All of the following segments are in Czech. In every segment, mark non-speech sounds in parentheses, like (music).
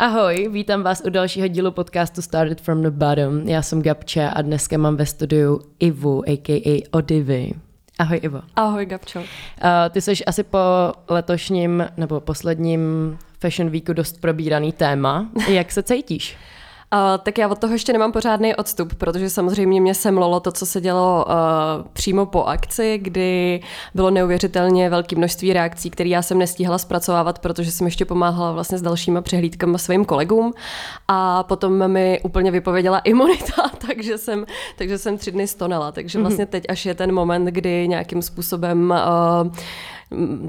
Ahoj, vítám vás u dalšího dílu podcastu Started from the Bottom. Já jsem Gabče a dneska mám ve studiu Ivu, a.k.a. Odivy. Ahoj Ivo. Ahoj Gabčo. Uh, ty jsi asi po letošním nebo posledním Fashion Weeku dost probíraný téma. Jak se cítíš? Uh, tak já od toho ještě nemám pořádný odstup, protože samozřejmě mě semlolo to, co se dělo uh, přímo po akci, kdy bylo neuvěřitelně velké množství reakcí, které já jsem nestíhala zpracovávat, protože jsem ještě pomáhala vlastně s dalšíma přehlídkami svým kolegům. A potom mi úplně vypověděla imunita, (laughs) takže jsem, takže jsem tři dny stonala. Takže mhm. vlastně teď až je ten moment, kdy nějakým způsobem uh,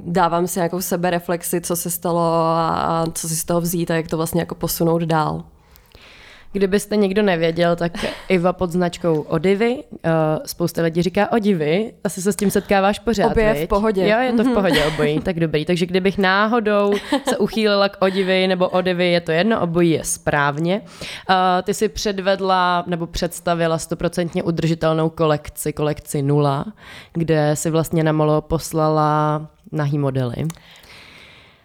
dávám si nějakou sebereflexi, co se stalo a co si z toho vzít a jak to vlastně jako posunout dál. Kdybyste někdo nevěděl, tak Iva pod značkou Odivy, uh, spousta lidí říká Odivy, asi se s tím setkáváš pořád, Obě v pohodě. Jo, je to v mhm. pohodě obojí, tak dobrý. Takže kdybych náhodou se uchýlila k Odivy nebo Odivy, je to jedno, obojí je správně. Uh, ty si předvedla nebo představila stoprocentně udržitelnou kolekci, kolekci nula, kde si vlastně na molo poslala nahý modely.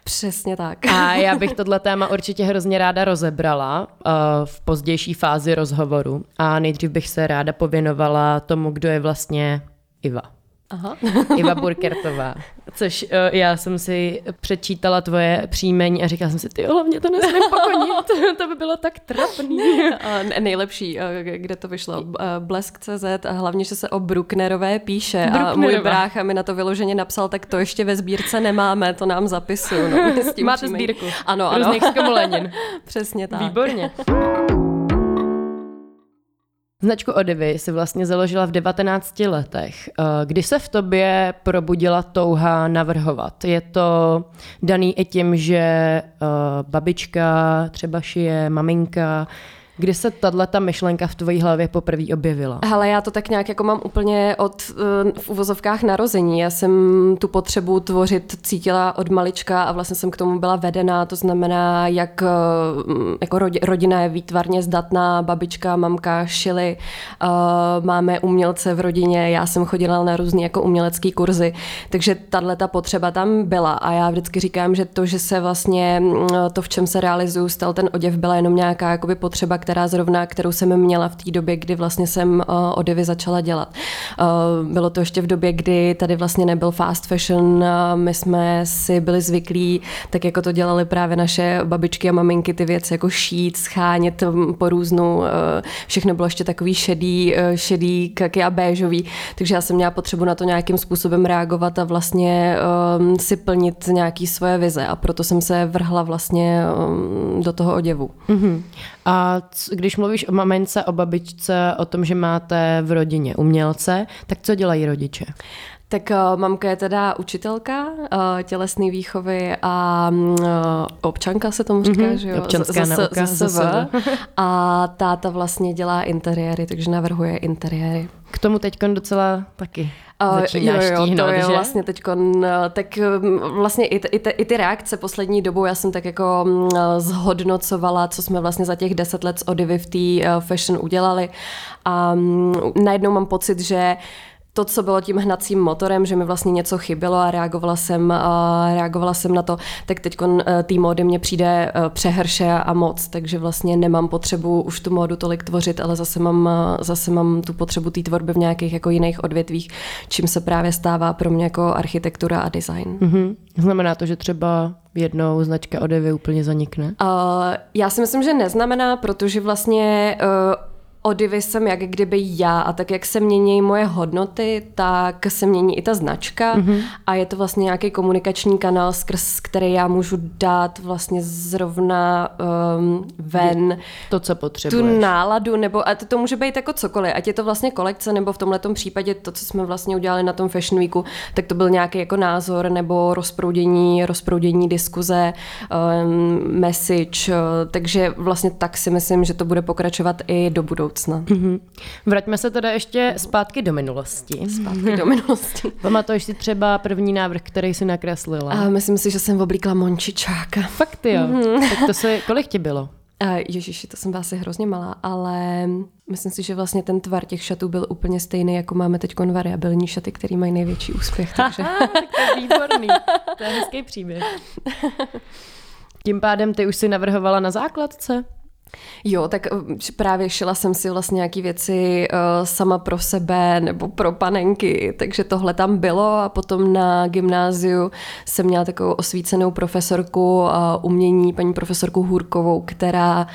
Přesně tak. A (laughs) já bych tohle téma určitě hrozně ráda rozebrala uh, v pozdější fázi rozhovoru. A nejdřív bych se ráda pověnovala tomu, kdo je vlastně Iva. Aha. (laughs) Iva Burkertová. Což uh, já jsem si přečítala tvoje příjmení a říkala jsem si, ty hlavně to nesmím pokonit, (laughs) to by bylo tak trapný. A nejlepší, uh, kde to vyšlo, uh, Blesk.cz a hlavně, že se o Brucknerové píše Brucknerova. a můj brácha mi na to vyloženě napsal, tak to ještě ve sbírce nemáme, to nám zapisuju. No, Máte sbírku. Ano, ano. Různých (laughs) Přesně tak. Výborně. Značku Odivy si vlastně založila v 19 letech. Eh, kdy se v tobě probudila touha navrhovat? Je to daný i tím, že eh, babička třeba šije, maminka, Kdy se tahle ta myšlenka v tvojí hlavě poprvé objevila? Hele, já to tak nějak jako mám úplně od uh, v uvozovkách narození. Já jsem tu potřebu tvořit cítila od malička a vlastně jsem k tomu byla vedená. To znamená, jak uh, jako rodina je výtvarně zdatná, babička, mamka šily, uh, máme umělce v rodině, já jsem chodila na různé jako umělecké kurzy, takže tahle ta potřeba tam byla a já vždycky říkám, že to, že se vlastně to, v čem se realizuju, stal ten oděv, byla jenom nějaká jakoby potřeba, která zrovna, kterou jsem měla v té době, kdy vlastně jsem uh, odevy začala dělat. Uh, bylo to ještě v době, kdy tady vlastně nebyl fast fashion, uh, my jsme si byli zvyklí, tak jako to dělali právě naše babičky a maminky, ty věci jako šít, schánět po různu, uh, všechno bylo ještě takový šedý, šedý, kaky a béžový, takže já jsem měla potřebu na to nějakým způsobem reagovat a vlastně um, si plnit nějaký svoje vize a proto jsem se vrhla vlastně um, do toho oděvu. Mm-hmm. A když mluvíš o mamince, o babičce, o tom, že máte v rodině umělce, tak co dělají rodiče? Tak uh, mamka je teda učitelka uh, tělesné výchovy a uh, občanka se tomu říká, mm-hmm, že jo? Občanská z, nauka. Z, z, (laughs) a táta vlastně dělá interiéry, takže navrhuje interiéry. K tomu teď docela taky Začínáš jo, jo, tíhnout, to je že? vlastně teď, tak vlastně i, i, i ty reakce poslední dobou, já jsem tak jako zhodnocovala, co jsme vlastně za těch deset let s Odivy v té fashion udělali a najednou mám pocit, že to, co bylo tím hnacím motorem, že mi vlastně něco chybělo a reagovala jsem, a reagovala jsem na to, tak teď e, té módy mě přijde e, přehrše a moc, takže vlastně nemám potřebu už tu módu tolik tvořit, ale zase mám, e, zase mám tu potřebu té tvorby v nějakých jako jiných odvětvích, čím se právě stává pro mě jako architektura a design. Mm-hmm. Znamená to, že třeba jednou značka Odevy úplně zanikne? Uh, já si myslím, že neznamená, protože vlastně uh, Odivy jsem jak kdyby já a tak, jak se mění moje hodnoty, tak se mění i ta značka mm-hmm. a je to vlastně nějaký komunikační kanál, skrz který já můžu dát vlastně zrovna um, ven to, co potřebuješ. Tu náladu, nebo a to, to může být jako cokoliv, ať je to vlastně kolekce, nebo v tomhle případě to, co jsme vlastně udělali na tom Fashion Weeku, tak to byl nějaký jako názor nebo rozproudění, rozproudění diskuze, um, message, uh, takže vlastně tak si myslím, že to bude pokračovat i do budoucna budoucna. Mm-hmm. Vraťme se teda ještě zpátky do minulosti. Zpátky do (laughs) minulosti. Pamatuješ si třeba první návrh, který jsi nakreslila? A myslím si, že jsem oblíkla Mončičáka. Fakt jo. Mm-hmm. Tak to se, kolik ti bylo? Uh, Ježiši, to jsem byla asi hrozně malá, ale myslím si, že vlastně ten tvar těch šatů byl úplně stejný, jako máme teď variabilní šaty, který mají největší úspěch. (laughs) Takže... tak to je výborný. To je hezký příběh. (laughs) Tím pádem ty už si navrhovala na základce? Jo, tak eh, právě šila jsem si vlastně nějaké věci uh, sama pro sebe nebo pro panenky, takže tohle tam bylo a potom na gymnáziu jsem měla takovou osvícenou profesorku umění, paní profesorku Hůrkovou, která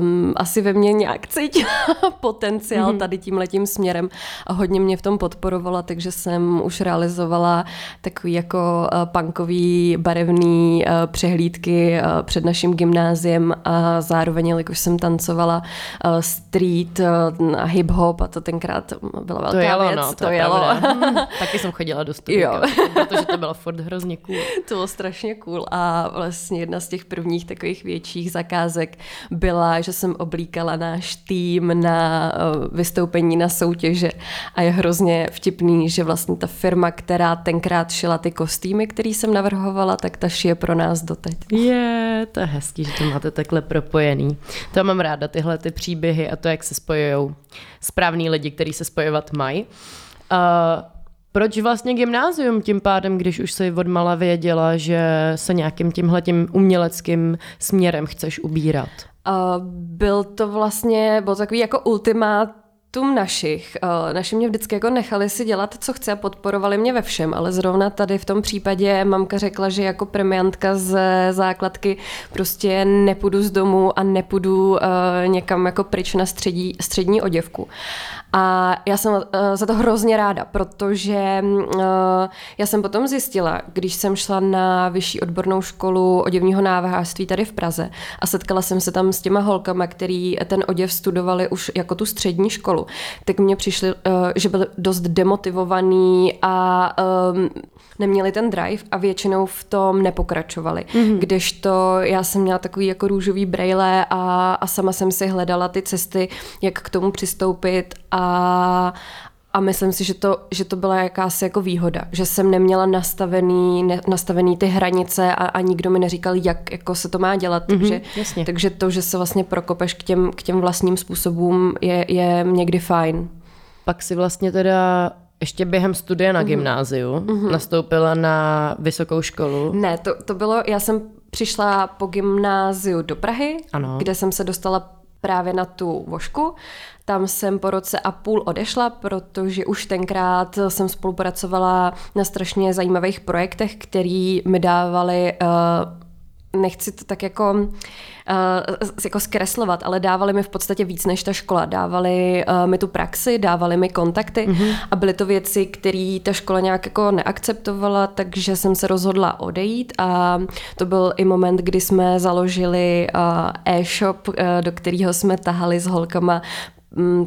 um, asi ve mně nějak cítila (laughs) potenciál mm-hmm. tady tím letím směrem a hodně mě v tom podporovala, takže jsem už realizovala takový jako uh, punkový barevný přehlídky před naším gymnáziem a zároveň zároveň, jelikož jsem tancovala uh, street uh, a hip-hop a to tenkrát byla velká to jelo, věc. No, to, to jelo. (laughs) Taky jsem chodila do studia, protože to bylo furt hrozně cool. (laughs) To bylo strašně cool a vlastně jedna z těch prvních takových větších zakázek byla, že jsem oblíkala náš tým na uh, vystoupení na soutěže a je hrozně vtipný, že vlastně ta firma, která tenkrát šila ty kostýmy, který jsem navrhovala, tak ta šije pro nás doteď. Je, to je hezký, že to máte takhle propojený spojený. To mám ráda, tyhle ty příběhy a to, jak se spojují správní lidi, kteří se spojovat mají. Uh, proč vlastně gymnázium tím pádem, když už si odmala věděla, že se nějakým tímhletím uměleckým směrem chceš ubírat? Uh, byl to vlastně, byl takový jako ultimát tum našich. Eh, naši mě vždycky jako nechali si dělat, co chce a podporovali mě ve všem, ale zrovna tady v tom případě mamka řekla, že jako premiantka z základky prostě nepůjdu z domu a nepůjdu uh, někam jako pryč na střední, střední oděvku. A já jsem uh, za to hrozně ráda, protože uh, já jsem potom zjistila, když jsem šla na vyšší odbornou školu oděvního návrhářství tady v Praze a setkala jsem se tam s těma holkama, který ten oděv studovali už jako tu střední školu, tak mně přišli, uh, že byli dost demotivovaný a neměli ten drive a většinou v tom nepokračovali. Mm-hmm. Kdežto já jsem měla takový jako růžový brejle a, a sama jsem si hledala ty cesty, jak k tomu přistoupit a, a myslím si, že to, že to byla jakási jako výhoda, že jsem neměla nastavený, ne, nastavený ty hranice a, a nikdo mi neříkal, jak jako se to má dělat. Mm-hmm, takže, jasně. takže to, že se vlastně prokopeš k těm, k těm vlastním způsobům, je, je někdy fajn. Pak si vlastně teda ještě během studia na mm-hmm. gymnáziu mm-hmm. nastoupila na vysokou školu. Ne, to, to bylo, já jsem přišla po gymnáziu do Prahy, ano. kde jsem se dostala právě na tu vošku. Tam jsem po roce a půl odešla, protože už tenkrát jsem spolupracovala na strašně zajímavých projektech, který mi dávali uh, nechci to tak jako, uh, jako zkreslovat, ale dávali mi v podstatě víc než ta škola. Dávali uh, mi tu praxi, dávali mi kontakty mm-hmm. a byly to věci, které ta škola nějak jako neakceptovala, takže jsem se rozhodla odejít a to byl i moment, kdy jsme založili uh, e-shop, uh, do kterého jsme tahali s holkama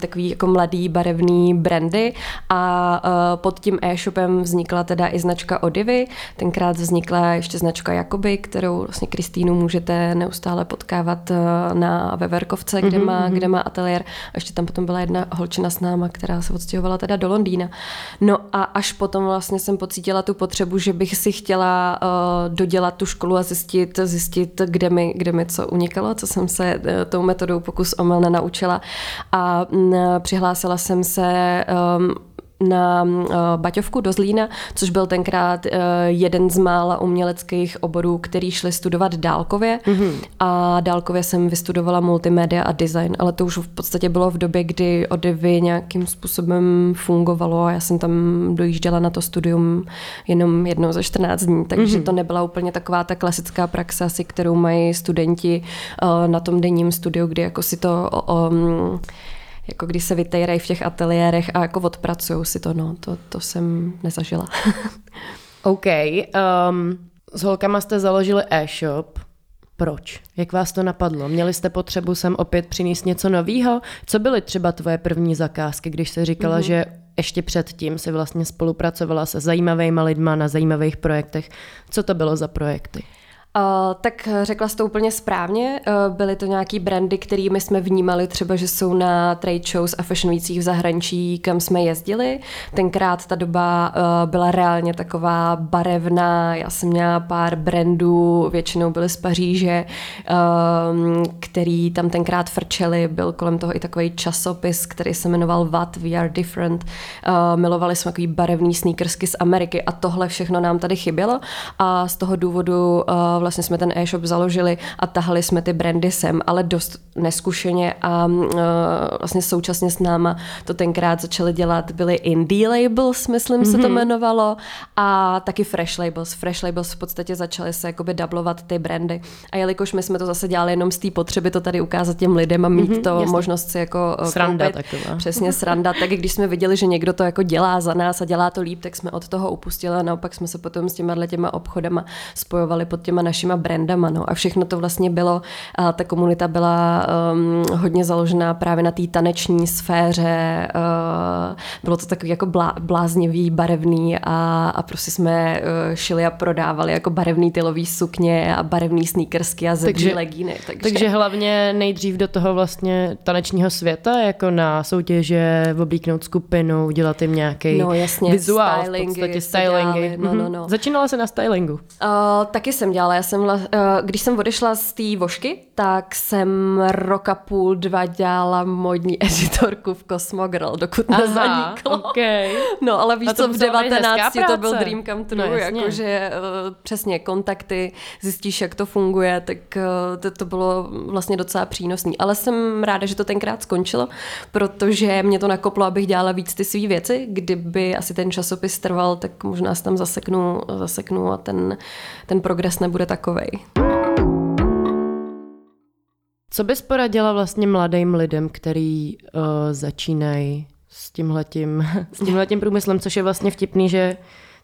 takový jako mladý barevný brandy a uh, pod tím e-shopem vznikla teda i značka Odivy. Tenkrát vznikla ještě značka Jakoby, kterou vlastně Kristýnu můžete neustále potkávat uh, na Veverkovce, kde, mm-hmm. má, mhm. kde má ateliér. A ještě tam potom byla jedna holčina s náma, která se odstěhovala teda do Londýna. No a až potom vlastně jsem pocítila tu potřebu, že bych si chtěla uh, dodělat tu školu a zjistit, zjistit kde, mi, kde mi co unikalo, co jsem se uh, tou metodou pokus omyl nenaučila. A přihlásila jsem se um, na uh, Baťovku do Zlína, což byl tenkrát uh, jeden z mála uměleckých oborů, který šli studovat dálkově mm-hmm. a dálkově jsem vystudovala multimédia a design, ale to už v podstatě bylo v době, kdy odevy nějakým způsobem fungovalo a já jsem tam dojížděla na to studium jenom jednou za 14 dní, takže mm-hmm. to nebyla úplně taková ta klasická praxe asi, kterou mají studenti uh, na tom denním studiu, kdy jako si to um, jako když se vytejrají v těch ateliérech a jako odpracují si to, no, to, to jsem nezažila. (laughs) OK. Um, s holkama jste založili e-shop. Proč? Jak vás to napadlo? Měli jste potřebu sem opět přinést něco nového? Co byly třeba tvoje první zakázky, když se říkala, mm-hmm. že ještě předtím si vlastně spolupracovala se zajímavými lidma na zajímavých projektech? Co to bylo za projekty? Uh, tak řekla jsi to úplně správně. Uh, byly to nějaký brandy, kterými jsme vnímali třeba, že jsou na trade shows a fashion weekích v zahraničí, kam jsme jezdili. Tenkrát ta doba uh, byla reálně taková barevná. Já jsem měla pár brandů, většinou byly z Paříže, který tam tenkrát frčeli. Byl kolem toho i takový časopis, který se jmenoval What We Are Different. Milovali jsme takový barevný sneakersky z Ameriky a tohle všechno nám tady chybělo a z toho důvodu vlastně jsme ten e-shop založili a tahali jsme ty brandy sem, ale dost neskušeně a uh, vlastně současně s náma to tenkrát začali dělat, byly indie labels, myslím mm-hmm. se to mhm. jmenovalo, a taky fresh labels. Fresh labels v podstatě začaly se jakoby dublovat ty brandy. A jelikož my jsme to zase dělali jenom z té potřeby to tady ukázat těm lidem a mít mm-hmm, to jasný. možnost si jako sranda koupit, taková. přesně sranda, tak když jsme viděli, že někdo to jako dělá za nás a dělá to líp, tak jsme od toho upustili a naopak jsme se potom s těma těma obchodama spojovali pod těma našima brandama. No. A všechno to vlastně bylo, a ta komunita byla um, hodně založená právě na té taneční sféře. Uh, bylo to takový jako blá, bláznivý, barevný a, a prostě jsme uh, šili a prodávali jako barevný tylový sukně a barevný sneakersky a zebří takže, legíny. Takže... takže hlavně nejdřív do toho vlastně tanečního světa, jako na soutěže, oblíknout skupinu, udělat jim nějaký no, jasně, vizuál, stylingy, v podstatě stylingy. No, no, mhm. no. Začínala se na stylingu? Uh, taky jsem dělala. Já jsem, uh, když jsem odešla z té vošky, tak jsem roka půl, dva dělala modní (laughs) editorku v Cosmogirl, dokud Aha, nezaniklo. Okay. No, ale víš co, v 19 to byl dream come true, no, jakože uh, přesně kontakty, zjistíš, jak to funguje, tak uh, to, to bylo vlastně docela přínosný. Ale jsem ráda, že to tenkrát skončilo, protože mě to nakoplo, abych dělala víc ty své věci. Kdyby asi ten časopis trval, tak možná se tam zaseknu, zaseknu a ten, ten progres nebude takovej. Co bys poradila vlastně mladým lidem, který uh, začínají s tímhletím, s tímhletím průmyslem, což je vlastně vtipný, že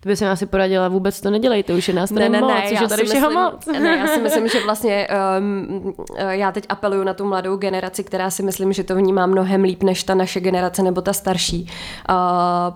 to by se asi poradila, vůbec to nedělejte, už je nás tady ne, ne, moc, ne, už je tady všeho myslím, moc. Ne, já si myslím, že (laughs) vlastně um, já teď apeluju na tu mladou generaci, která si myslím, že to vnímá mnohem líp než ta naše generace nebo ta starší, uh,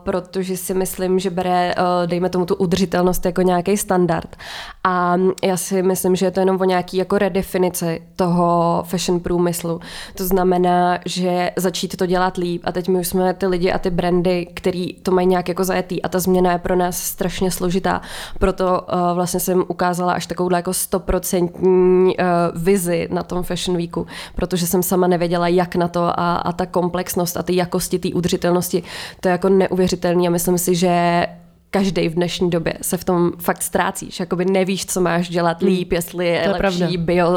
protože si myslím, že bere, uh, dejme tomu tu udržitelnost jako nějaký standard. A já si myslím, že je to jenom o nějaký jako redefinici toho fashion průmyslu. To znamená, že začít to dělat líp a teď my už jsme ty lidi a ty brandy, který to mají nějak jako zajetý a ta změna je pro nás strašně složitá. Proto uh, vlastně jsem ukázala až takovou jako stoprocentní uh, vizi na tom Fashion Weeku, protože jsem sama nevěděla, jak na to a, a ta komplexnost a ty jakosti, ty udržitelnosti, to je jako neuvěřitelný a myslím si, že každý v dnešní době se v tom fakt ztrácíš. Jakoby nevíš, co máš dělat hmm. líp, jestli je, je lepší pravda. bio,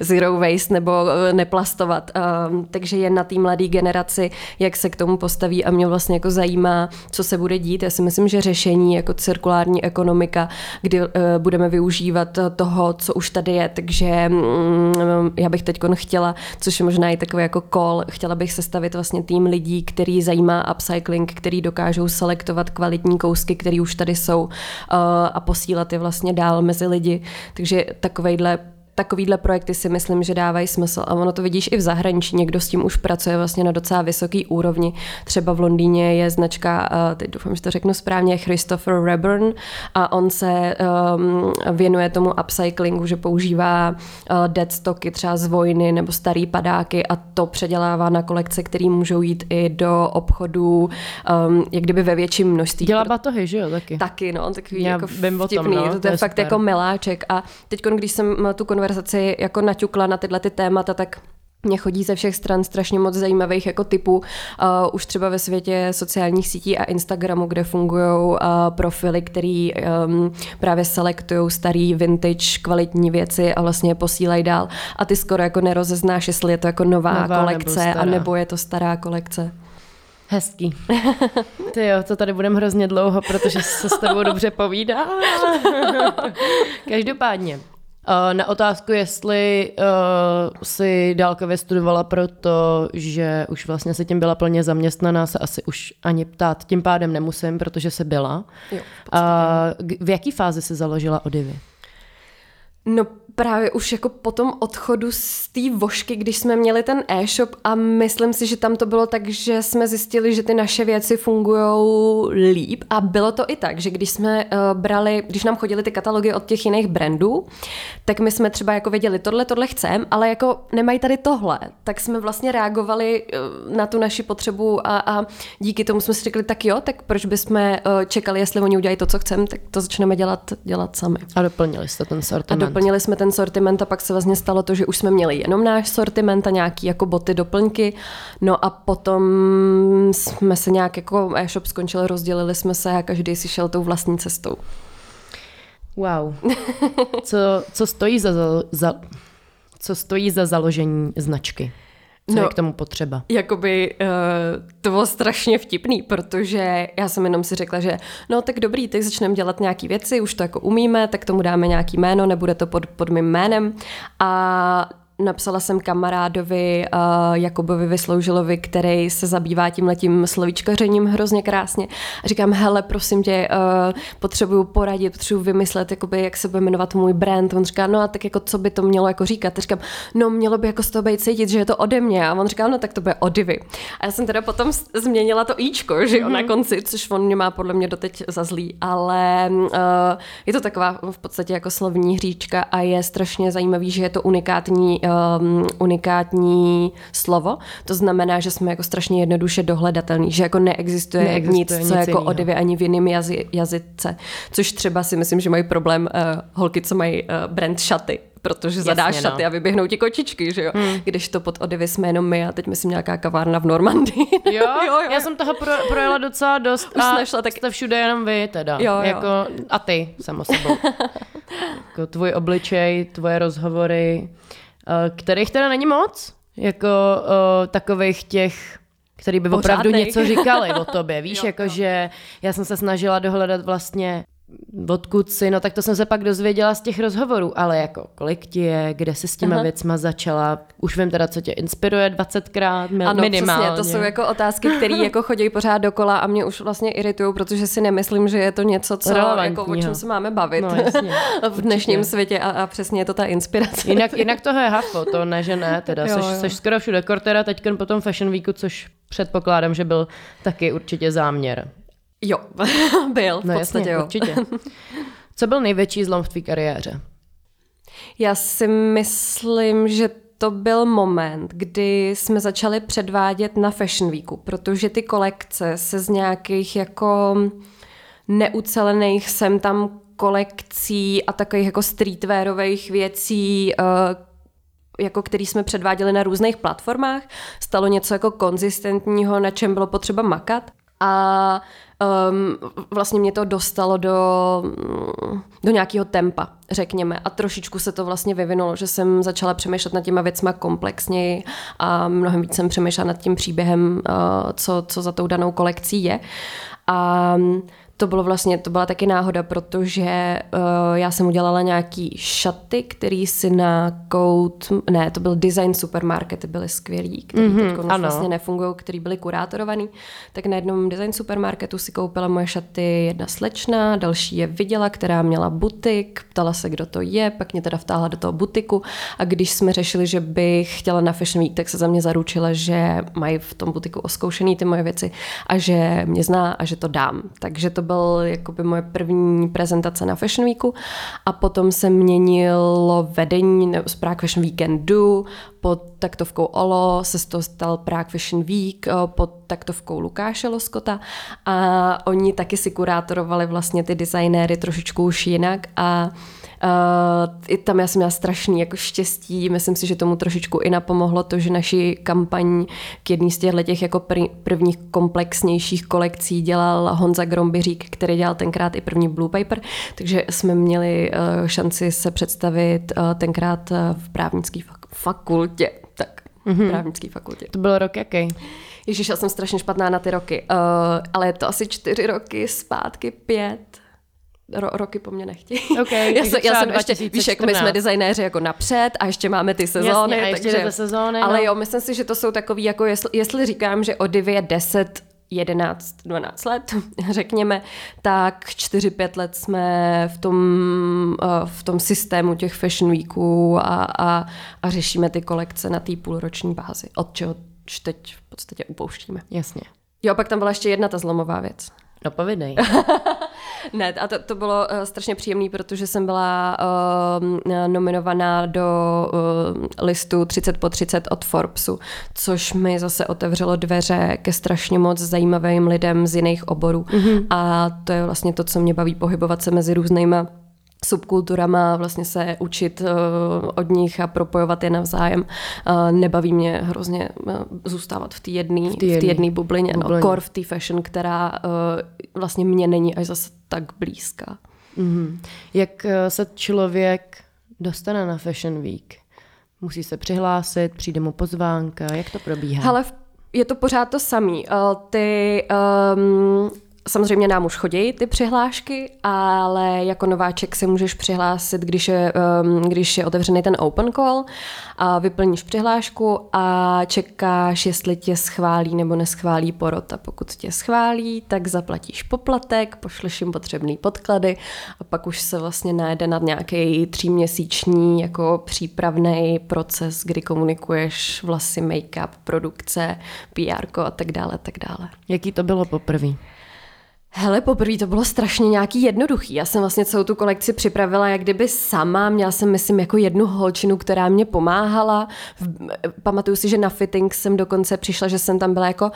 zero waste nebo eh, neplastovat. Um, takže je na té mladé generaci, jak se k tomu postaví a mě vlastně jako zajímá, co se bude dít. Já si myslím, že řešení jako cirkulární ekonomika, kdy uh, budeme využívat toho, co už tady je. Takže um, já bych teď chtěla, což je možná i takový jako call, chtěla bych sestavit vlastně tým lidí, který zajímá upcycling, který dokážou selektovat kvalitní kousky které už tady jsou uh, a posílat je vlastně dál mezi lidi. Takže takovejhle takovýhle projekty si myslím, že dávají smysl. A ono to vidíš i v zahraničí, někdo s tím už pracuje vlastně na docela vysoký úrovni. Třeba v Londýně je značka, teď doufám, že to řeknu správně, Christopher Reburn a on se um, věnuje tomu upcyclingu, že používá uh, dead stocky třeba z vojny nebo starý padáky a to předělává na kolekce, které můžou jít i do obchodů, um, jak kdyby ve větším množství. Dělá batohy, že jo, taky? Taky, no, takový Já jako vtipný, tom, no, to, to je, je fakt super. jako miláček. A teď, když jsem tu konverzaci jako naťukla na tyhle ty témata, tak mě chodí ze všech stran strašně moc zajímavých jako typů, uh, už třeba ve světě sociálních sítí a Instagramu, kde fungují uh, profily, který um, právě selektují starý vintage kvalitní věci a vlastně je posílají dál a ty skoro jako nerozeznáš, jestli je to jako nová, nová kolekce nebo a nebo je to stará kolekce. Hezký. Ty jo, to tady budeme hrozně dlouho, protože se s tebou dobře povídá. (laughs) Každopádně, na otázku, jestli uh, si dálkově studovala proto, že už vlastně se tím byla plně zaměstnaná, se asi už ani ptát tím pádem nemusím, protože se byla. Jo, v, uh, v jaký fázi se založila Odivy? No právě už jako po tom odchodu z té vošky, když jsme měli ten e-shop a myslím si, že tam to bylo tak, že jsme zjistili, že ty naše věci fungují líp a bylo to i tak, že když jsme uh, brali, když nám chodili ty katalogy od těch jiných brandů, tak my jsme třeba jako věděli, tohle, tohle chcem, ale jako nemají tady tohle, tak jsme vlastně reagovali uh, na tu naši potřebu a, a díky tomu jsme si řekli, tak jo, tak proč bychom uh, čekali, jestli oni udělají to, co chcem, tak to začneme dělat, dělat sami. A doplnili jste ten sortiment. Doplnili jsme ten sortiment a pak se vlastně stalo to, že už jsme měli jenom náš sortiment a nějaký jako boty, doplňky. No a potom jsme se nějak jako e-shop skončili, rozdělili jsme se a každý si šel tou vlastní cestou. Wow. Co, co, stojí za, za, co stojí za založení značky? Co no, je k tomu potřeba? Jakoby uh, to bylo strašně vtipný, protože já jsem jenom si řekla, že no tak dobrý, teď začneme dělat nějaké věci, už to jako umíme, tak tomu dáme nějaký jméno, nebude to pod, pod mým jménem. A napsala jsem kamarádovi uh, Jakubovi Vysloužilovi, který se zabývá tím letím slovíčkařením hrozně krásně. A říkám, hele, prosím tě, uh, potřebuju poradit, potřebuju vymyslet, jakoby, jak se bude jmenovat můj brand. On říká, no a tak jako co by to mělo jako říkat? A říkám, no mělo by jako z toho být cítit, že je to ode mě. A on říká, no tak to bude odivy. A já jsem teda potom změnila to íčko, že mm-hmm. na mhm. konci, což on mě má podle mě doteď za zlý, ale uh, je to taková v podstatě jako slovní hříčka a je strašně zajímavý, že je to unikátní um, unikátní slovo. To znamená, že jsme jako strašně jednoduše dohledatelný, že jako neexistuje, neexistuje nic, nic, co nic jako odivy ani v jiném jazy, jazyce. Což třeba si myslím, že mají problém uh, holky, co mají uh, brand šaty protože Jasně, zadáš šaty no. a vyběhnou ti kočičky, že jo? Hmm. Když to pod Odivy jsme jenom my a teď myslím nějaká kavárna v Normandii. (laughs) Jo, jo, jo, já jsem toho pro, projela docela dost Už a nešla, tak... jste všude jenom vy teda. Jo, jo. Jako, a ty, samo sebou. (laughs) jako tvůj obličej, tvoje rozhovory, kterých teda není moc, jako uh, takových těch který by Pořádnej. opravdu něco říkali o (laughs) tobě. Víš, jo, jako jo. že já jsem se snažila dohledat vlastně odkud si, no tak to jsem se pak dozvěděla z těch rozhovorů, ale jako kolik ti je, kde se s těma Aha. věcma začala, už vím teda, co tě inspiruje 20krát ano, minimálně. Přesně, to jsou jako otázky, které jako chodí pořád dokola a mě už vlastně iritují, protože si nemyslím, že je to něco, co, jako, o čem se máme bavit no, jasně, (laughs) v dnešním určitě. světě a, a přesně je to ta inspirace. Jinak, jinak toho je hafo, to ne, že ne, teda jo, seš, jo. seš skoro všude, Cortera teď po tom Fashion Weeku, což předpokládám, že byl taky určitě záměr. Jo, (laughs) byl v no podstatě jasně, jo. určitě. (laughs) Co byl největší zlom v tvý kariéře? Já si myslím, že to byl moment, kdy jsme začali předvádět na Fashion Weeku, protože ty kolekce se z nějakých jako neucelených sem tam kolekcí a takových jako streetwearových věcí, eh, jako který jsme předváděli na různých platformách, stalo něco jako konzistentního, na čem bylo potřeba makat. A um, vlastně mě to dostalo do, do nějakého tempa, řekněme. A trošičku se to vlastně vyvinulo, že jsem začala přemýšlet nad těma věcma komplexněji a mnohem víc jsem přemýšlela nad tím příběhem, uh, co, co za tou danou kolekcí je. A um, to bylo vlastně, to byla taky náhoda, protože uh, já jsem udělala nějaký šaty, který si na kout, ne, to byl design supermarkety, byly skvělý, který mm-hmm, teď vlastně nefungují, který byly kurátorovaný. Tak na jednom design supermarketu si koupila moje šaty jedna slečna, další je viděla, která měla butik, ptala se, kdo to je, pak mě teda vtáhla do toho butiku a když jsme řešili, že bych chtěla na Fashion Week, tak se za mě zaručila, že mají v tom butiku oskoušený ty moje věci a že mě zná a že to dám. Takže to byl jakoby moje první prezentace na Fashion Weeku a potom se měnilo vedení z Prague Fashion Weekendu, pod taktovkou Olo se toho stal Prague Fashion Week, eh, pod taktovkou Lukáše Loskota a oni taky si kurátorovali vlastně ty designéry trošičku už jinak a Uh, tam já jsem měla strašný jako štěstí, myslím si, že tomu trošičku i napomohlo to, že naši kampaň k jedný z těchto těch jako prvních komplexnějších kolekcí dělal Honza Grombyřík, který dělal tenkrát i první Blue Paper, takže jsme měli uh, šanci se představit uh, tenkrát v právnické fakultě. Tak, mm-hmm. právnické fakultě. To byl rok jaký? Ježíš, já jsem strašně špatná na ty roky, uh, ale je to asi čtyři roky zpátky, pět ro, roky po mně nechtějí. (laughs) Okay, já, jsem, já jsem ještě, víš, jak my jsme designéři jako napřed a ještě máme ty sezóny. Jasně, a ještě takže, sezóny. Ale no. jo, myslím si, že to jsou takový, jako jestli, jestli říkám, že o Divě 10 11, 12 let, (laughs) řekněme, tak 4-5 let jsme v tom, eh, v tom systému těch fashion weeků a, a, a řešíme ty kolekce na té půlroční bázi, od čeho teď v podstatě upouštíme. Jasně. Jo, pak tam byla ještě jedna ta zlomová věc. No povidej. (laughs) ne, a to, to bylo uh, strašně příjemné, protože jsem byla uh, nominovaná do uh, listu 30 po 30 od Forbesu, což mi zase otevřelo dveře ke strašně moc zajímavým lidem z jiných oborů. Mm-hmm. A to je vlastně to, co mě baví, pohybovat se mezi různýma subkulturama, vlastně se učit uh, od nich a propojovat je navzájem. Uh, nebaví mě hrozně uh, zůstávat v té jedné v jedné bublině, bublině. No, core v té fashion, která vlastně mě není až zase tak blízká. Mm-hmm. Jak eh, se člověk dostane na Fashion Week? Musí se přihlásit, přijde mu pozvánka, jak to probíhá? Hele, je to pořád to samý. Eh, ty um, Samozřejmě nám už chodí ty přihlášky, ale jako nováček se můžeš přihlásit, když je, um, když je otevřený ten open call a vyplníš přihlášku a čekáš, jestli tě schválí nebo neschválí porota. Pokud tě schválí, tak zaplatíš poplatek, pošleš jim potřebné podklady a pak už se vlastně najde nad nějaký tříměsíční jako přípravný proces, kdy komunikuješ vlasy, make-up, produkce, PR a tak dále, tak dále. Jaký to bylo poprvé? Hele, poprvé to bylo strašně nějaký jednoduchý. Já jsem vlastně celou tu kolekci připravila jak kdyby sama. Měla jsem, myslím, jako jednu holčinu, která mě pomáhala. Pamatuju si, že na fitting jsem dokonce přišla, že jsem tam byla jako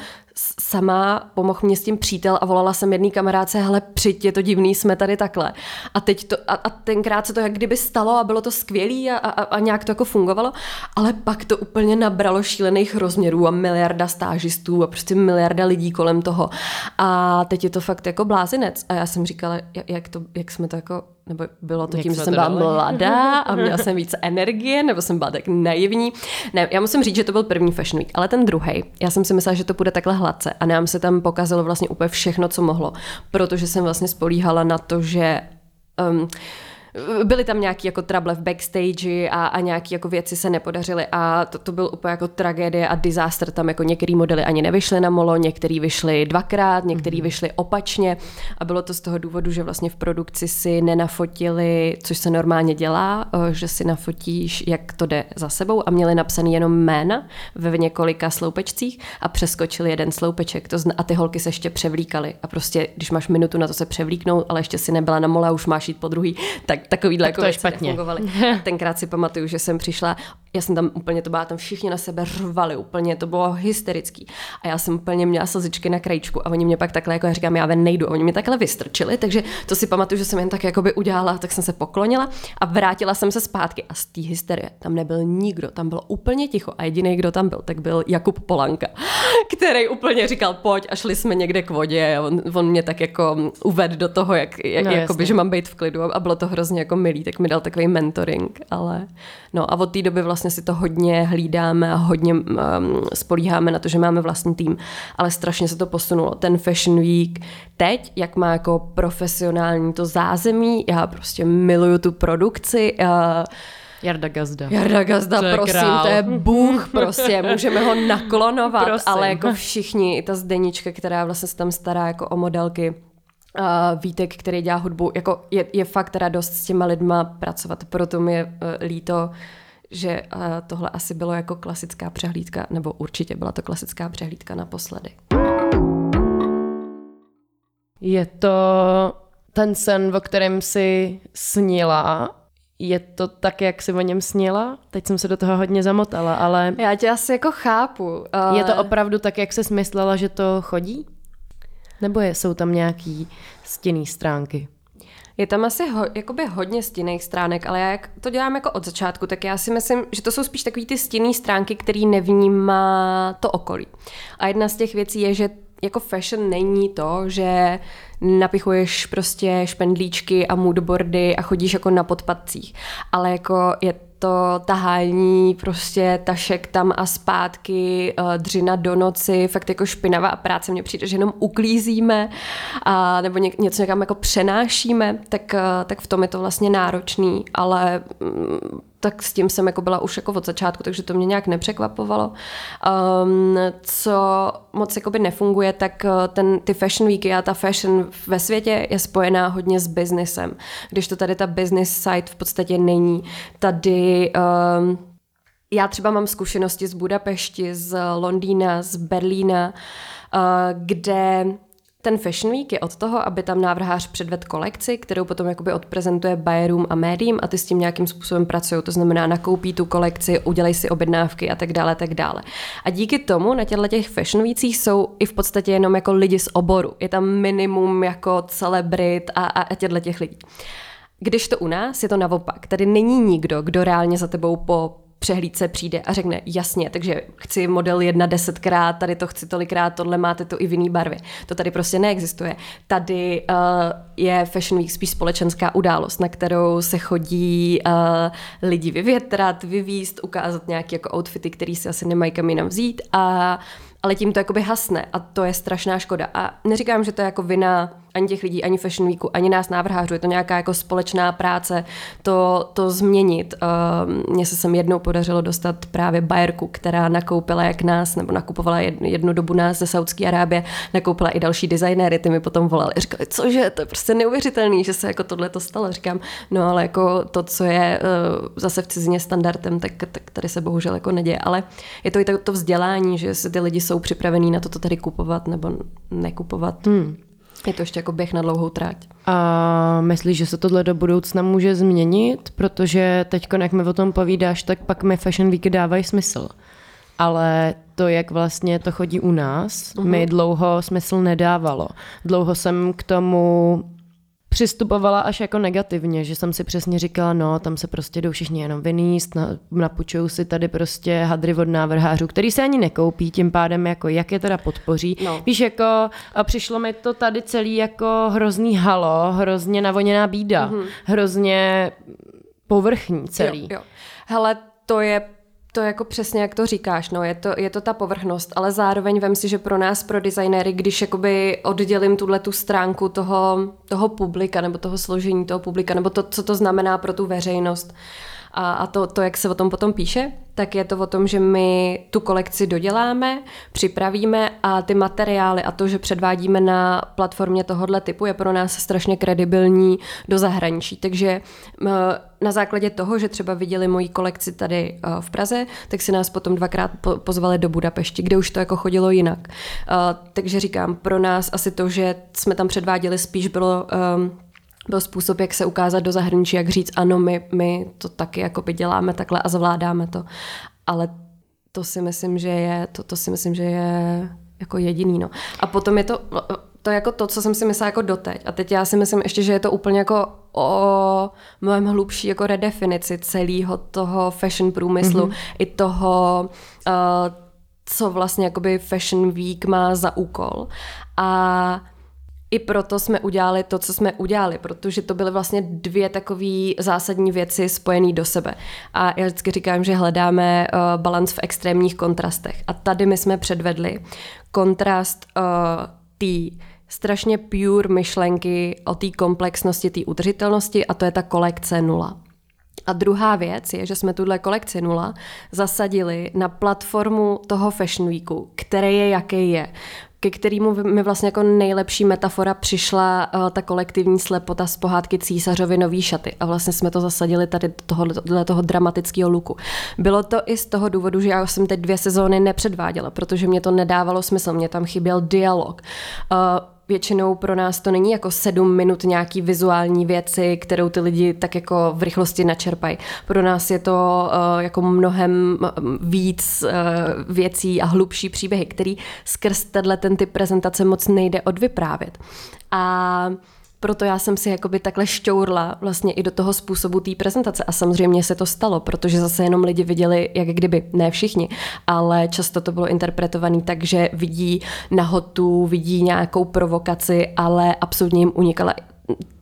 sama, pomohl mě s tím přítel a volala jsem jedný kamarádce, hele, přijď, je to divný, jsme tady takhle. A teď to, a, a tenkrát se to jak kdyby stalo a bylo to skvělý a, a, a nějak to jako fungovalo, ale pak to úplně nabralo šílených rozměrů a miliarda stážistů a prostě miliarda lidí kolem toho. A teď je to fakt jako blázinec. A já jsem říkala, jak, to, jak jsme to jako nebo bylo to tím, že jsem byla mladá a měla (laughs) jsem více energie, nebo jsem byla tak naivní. Ne, já musím říct, že to byl první Fashion Week, ale ten druhý, já jsem si myslela, že to bude takhle hladce a nám se tam pokazilo vlastně úplně všechno, co mohlo, protože jsem vlastně spolíhala na to, že um, byly tam nějaké jako trable v backstage a, a nějaké jako věci se nepodařily a to, to byl úplně jako tragédie a disaster. Tam jako některé modely ani nevyšly na molo, některý vyšly dvakrát, některý mm-hmm. vyšly opačně a bylo to z toho důvodu, že vlastně v produkci si nenafotili, což se normálně dělá, eh, že si nafotíš, jak to jde za sebou a měli napsaný jenom jména ve několika sloupečcích a přeskočili jeden sloupeček to zna, a ty holky se ještě převlíkaly a prostě, když máš minutu na to se převlíknout, ale ještě si nebyla na mole a už máš jít po druhý, tak takovýhle tak jako to je špatně. (laughs) Tenkrát si pamatuju, že jsem přišla, já jsem tam úplně, to byla tam všichni na sebe rvali úplně, to bylo hysterický. A já jsem úplně měla slzičky na krajičku a oni mě pak takhle, jako já říkám, já ven nejdu. A oni mě takhle vystrčili, takže to si pamatuju, že jsem jen tak jakoby udělala, tak jsem se poklonila a vrátila jsem se zpátky. A z té hysterie tam nebyl nikdo, tam bylo úplně ticho. A jediný, kdo tam byl, tak byl Jakub Polanka, (laughs) který úplně říkal, pojď a šli jsme někde k vodě. A on, on mě tak jako uved do toho, jak, jak no, jakoby, že mám být v klidu a bylo to hrozně jako milý, tak mi dal takový mentoring, ale no a od té doby vlastně si to hodně hlídáme a hodně um, spolíháme na to, že máme vlastní tým, ale strašně se to posunulo. Ten Fashion Week teď, jak má jako profesionální to zázemí, já prostě miluju tu produkci, uh, Jarda Gazda. Jarda Gazda, to prosím, král. to je bůh, prostě, můžeme ho naklonovat, (laughs) prosím. ale jako všichni, i ta Zdenička, která vlastně se tam stará jako o modelky, uh, Vítek, který dělá hudbu, jako je, je fakt radost s těma lidma pracovat, proto mi je uh, líto, že uh, tohle asi bylo jako klasická přehlídka, nebo určitě byla to klasická přehlídka naposledy. Je to ten sen, o kterém si snila, je to tak, jak si o něm snila? Teď jsem se do toho hodně zamotala, ale... Já tě asi jako chápu. Ale... Je to opravdu tak, jak se myslela, že to chodí? Nebo je, jsou tam nějaký stinný stránky? Je tam asi ho, jakoby hodně stinných stránek, ale já jak to dělám jako od začátku, tak já si myslím, že to jsou spíš takové ty stinné stránky, které nevnímá to okolí. A jedna z těch věcí je, že jako fashion není to, že napichuješ prostě špendlíčky a moodboardy a chodíš jako na podpadcích, ale jako je to tahání prostě tašek tam a zpátky, eh, dřina do noci, fakt jako špinavá práce. Mně přijde, že jenom uklízíme a, nebo ně, něco někam jako přenášíme, tak, eh, tak v tom je to vlastně náročný, ale mm, tak s tím jsem jako byla už jako od začátku, takže to mě nějak nepřekvapovalo. Um, co moc jakoby nefunguje, tak eh, ten, ty fashion weeky a ta fashion ve světě je spojená hodně s biznesem. Když to tady ta business side v podstatě není. Tady um, já třeba mám zkušenosti z Budapešti, z Londýna, z Berlína, uh, kde ten Fashion Week je od toho, aby tam návrhář předved kolekci, kterou potom jakoby odprezentuje bayerům a médiím a ty s tím nějakým způsobem pracují. To znamená, nakoupí tu kolekci, udělej si objednávky a tak dále, tak dále. A díky tomu na těchto těch Fashion Weekích jsou i v podstatě jenom jako lidi z oboru. Je tam minimum jako celebrit a, a, a těchto těch lidí. Když to u nás je to naopak. Tady není nikdo, kdo reálně za tebou po přehlídce přijde a řekne jasně, takže chci model jedna desetkrát, tady to chci tolikrát, tohle máte to i v jiný barvě. To tady prostě neexistuje. Tady uh, je Fashion Week spíš společenská událost, na kterou se chodí uh, lidi vyvětrat, vyvíst, ukázat nějaké jako outfity, které si asi nemají kam jinam vzít a ale tím to jakoby hasne a to je strašná škoda. A neříkám, že to je jako vina ani těch lidí, ani Fashion Weeku, ani nás návrhářů, je to nějaká jako společná práce to, to změnit. Uh, Mně se sem jednou podařilo dostat právě bajerku, která nakoupila jak nás, nebo nakupovala jednu dobu nás ze Saudské Arábie, nakoupila i další designéry, ty mi potom volali, říkali, cože, to je prostě neuvěřitelný, že se jako tohle to stalo. Říkám, no ale jako to, co je uh, zase v cizině standardem, tak, tak tady se bohužel jako neděje, ale je to i to, to vzdělání, že si ty lidi jsou připravení na to, to tady kupovat nebo nekupovat. Hmm. Je to ještě jako běh na dlouhou tráť. A myslíš, že se tohle do budoucna může změnit? Protože teď, jak mi o tom povídáš, tak pak mi Fashion Week dávají smysl. Ale to, jak vlastně to chodí u nás, uh-huh. mi dlouho smysl nedávalo. Dlouho jsem k tomu přistupovala až jako negativně, že jsem si přesně říkala, no, tam se prostě jdou všichni jenom vyníst, na, napučují si tady prostě hadry od návrhářů, který se ani nekoupí, tím pádem jako jak je teda podpoří. No. Víš, jako a přišlo mi to tady celý jako hrozný halo, hrozně navoněná bída, mm-hmm. hrozně povrchní celý. Jo, jo. Hele, to je to jako přesně, jak to říkáš, no, je to, je to ta povrchnost, ale zároveň vem si, že pro nás, pro designéry, když jakoby oddělím tuhle tu stránku toho, toho publika, nebo toho složení toho publika, nebo to, co to znamená pro tu veřejnost, a, a to, to, jak se o tom potom píše, tak je to o tom, že my tu kolekci doděláme, připravíme a ty materiály a to, že předvádíme na platformě tohohle typu, je pro nás strašně kredibilní do zahraničí. Takže na základě toho, že třeba viděli moji kolekci tady v Praze, tak si nás potom dvakrát pozvali do Budapešti, kde už to jako chodilo jinak. Takže říkám, pro nás asi to, že jsme tam předváděli, spíš bylo um, byl způsob, jak se ukázat do zahraničí, jak říct, ano, my, my to taky jako by děláme takhle a zvládáme to. Ale to si myslím, že je, to, to si myslím, že je jako jediný, no. A potom je to, to jako to, co jsem si myslela jako doteď. A teď já si myslím ještě, že je to úplně jako o mnohem hlubší jako redefinici celého toho fashion průmyslu, mm-hmm. i toho, uh, co vlastně jakoby Fashion Week má za úkol. A i proto jsme udělali to, co jsme udělali, protože to byly vlastně dvě takové zásadní věci spojené do sebe. A já vždycky říkám, že hledáme uh, balans v extrémních kontrastech. A tady my jsme předvedli kontrast uh, té strašně pure myšlenky o té komplexnosti, té udržitelnosti a to je ta kolekce nula. A druhá věc je, že jsme tuhle kolekci nula zasadili na platformu toho Fashion Weeku, který je, jaký je ke kterému mi vlastně jako nejlepší metafora přišla uh, ta kolektivní slepota z pohádky Císařovi nový šaty. A vlastně jsme to zasadili tady do toho, do toho dramatického luku. Bylo to i z toho důvodu, že já jsem teď dvě sezóny nepředváděla, protože mě to nedávalo smysl, mě tam chyběl dialog. Uh, většinou pro nás to není jako sedm minut nějaký vizuální věci, kterou ty lidi tak jako v rychlosti načerpají. Pro nás je to uh, jako mnohem víc uh, věcí a hlubší příběhy, který skrz tenhle ten typ prezentace moc nejde odvyprávět. A proto já jsem si jakoby takhle šťourla vlastně i do toho způsobu té prezentace a samozřejmě se to stalo, protože zase jenom lidi viděli, jak kdyby, ne všichni, ale často to bylo interpretované tak, že vidí nahotu, vidí nějakou provokaci, ale absolutně jim unikala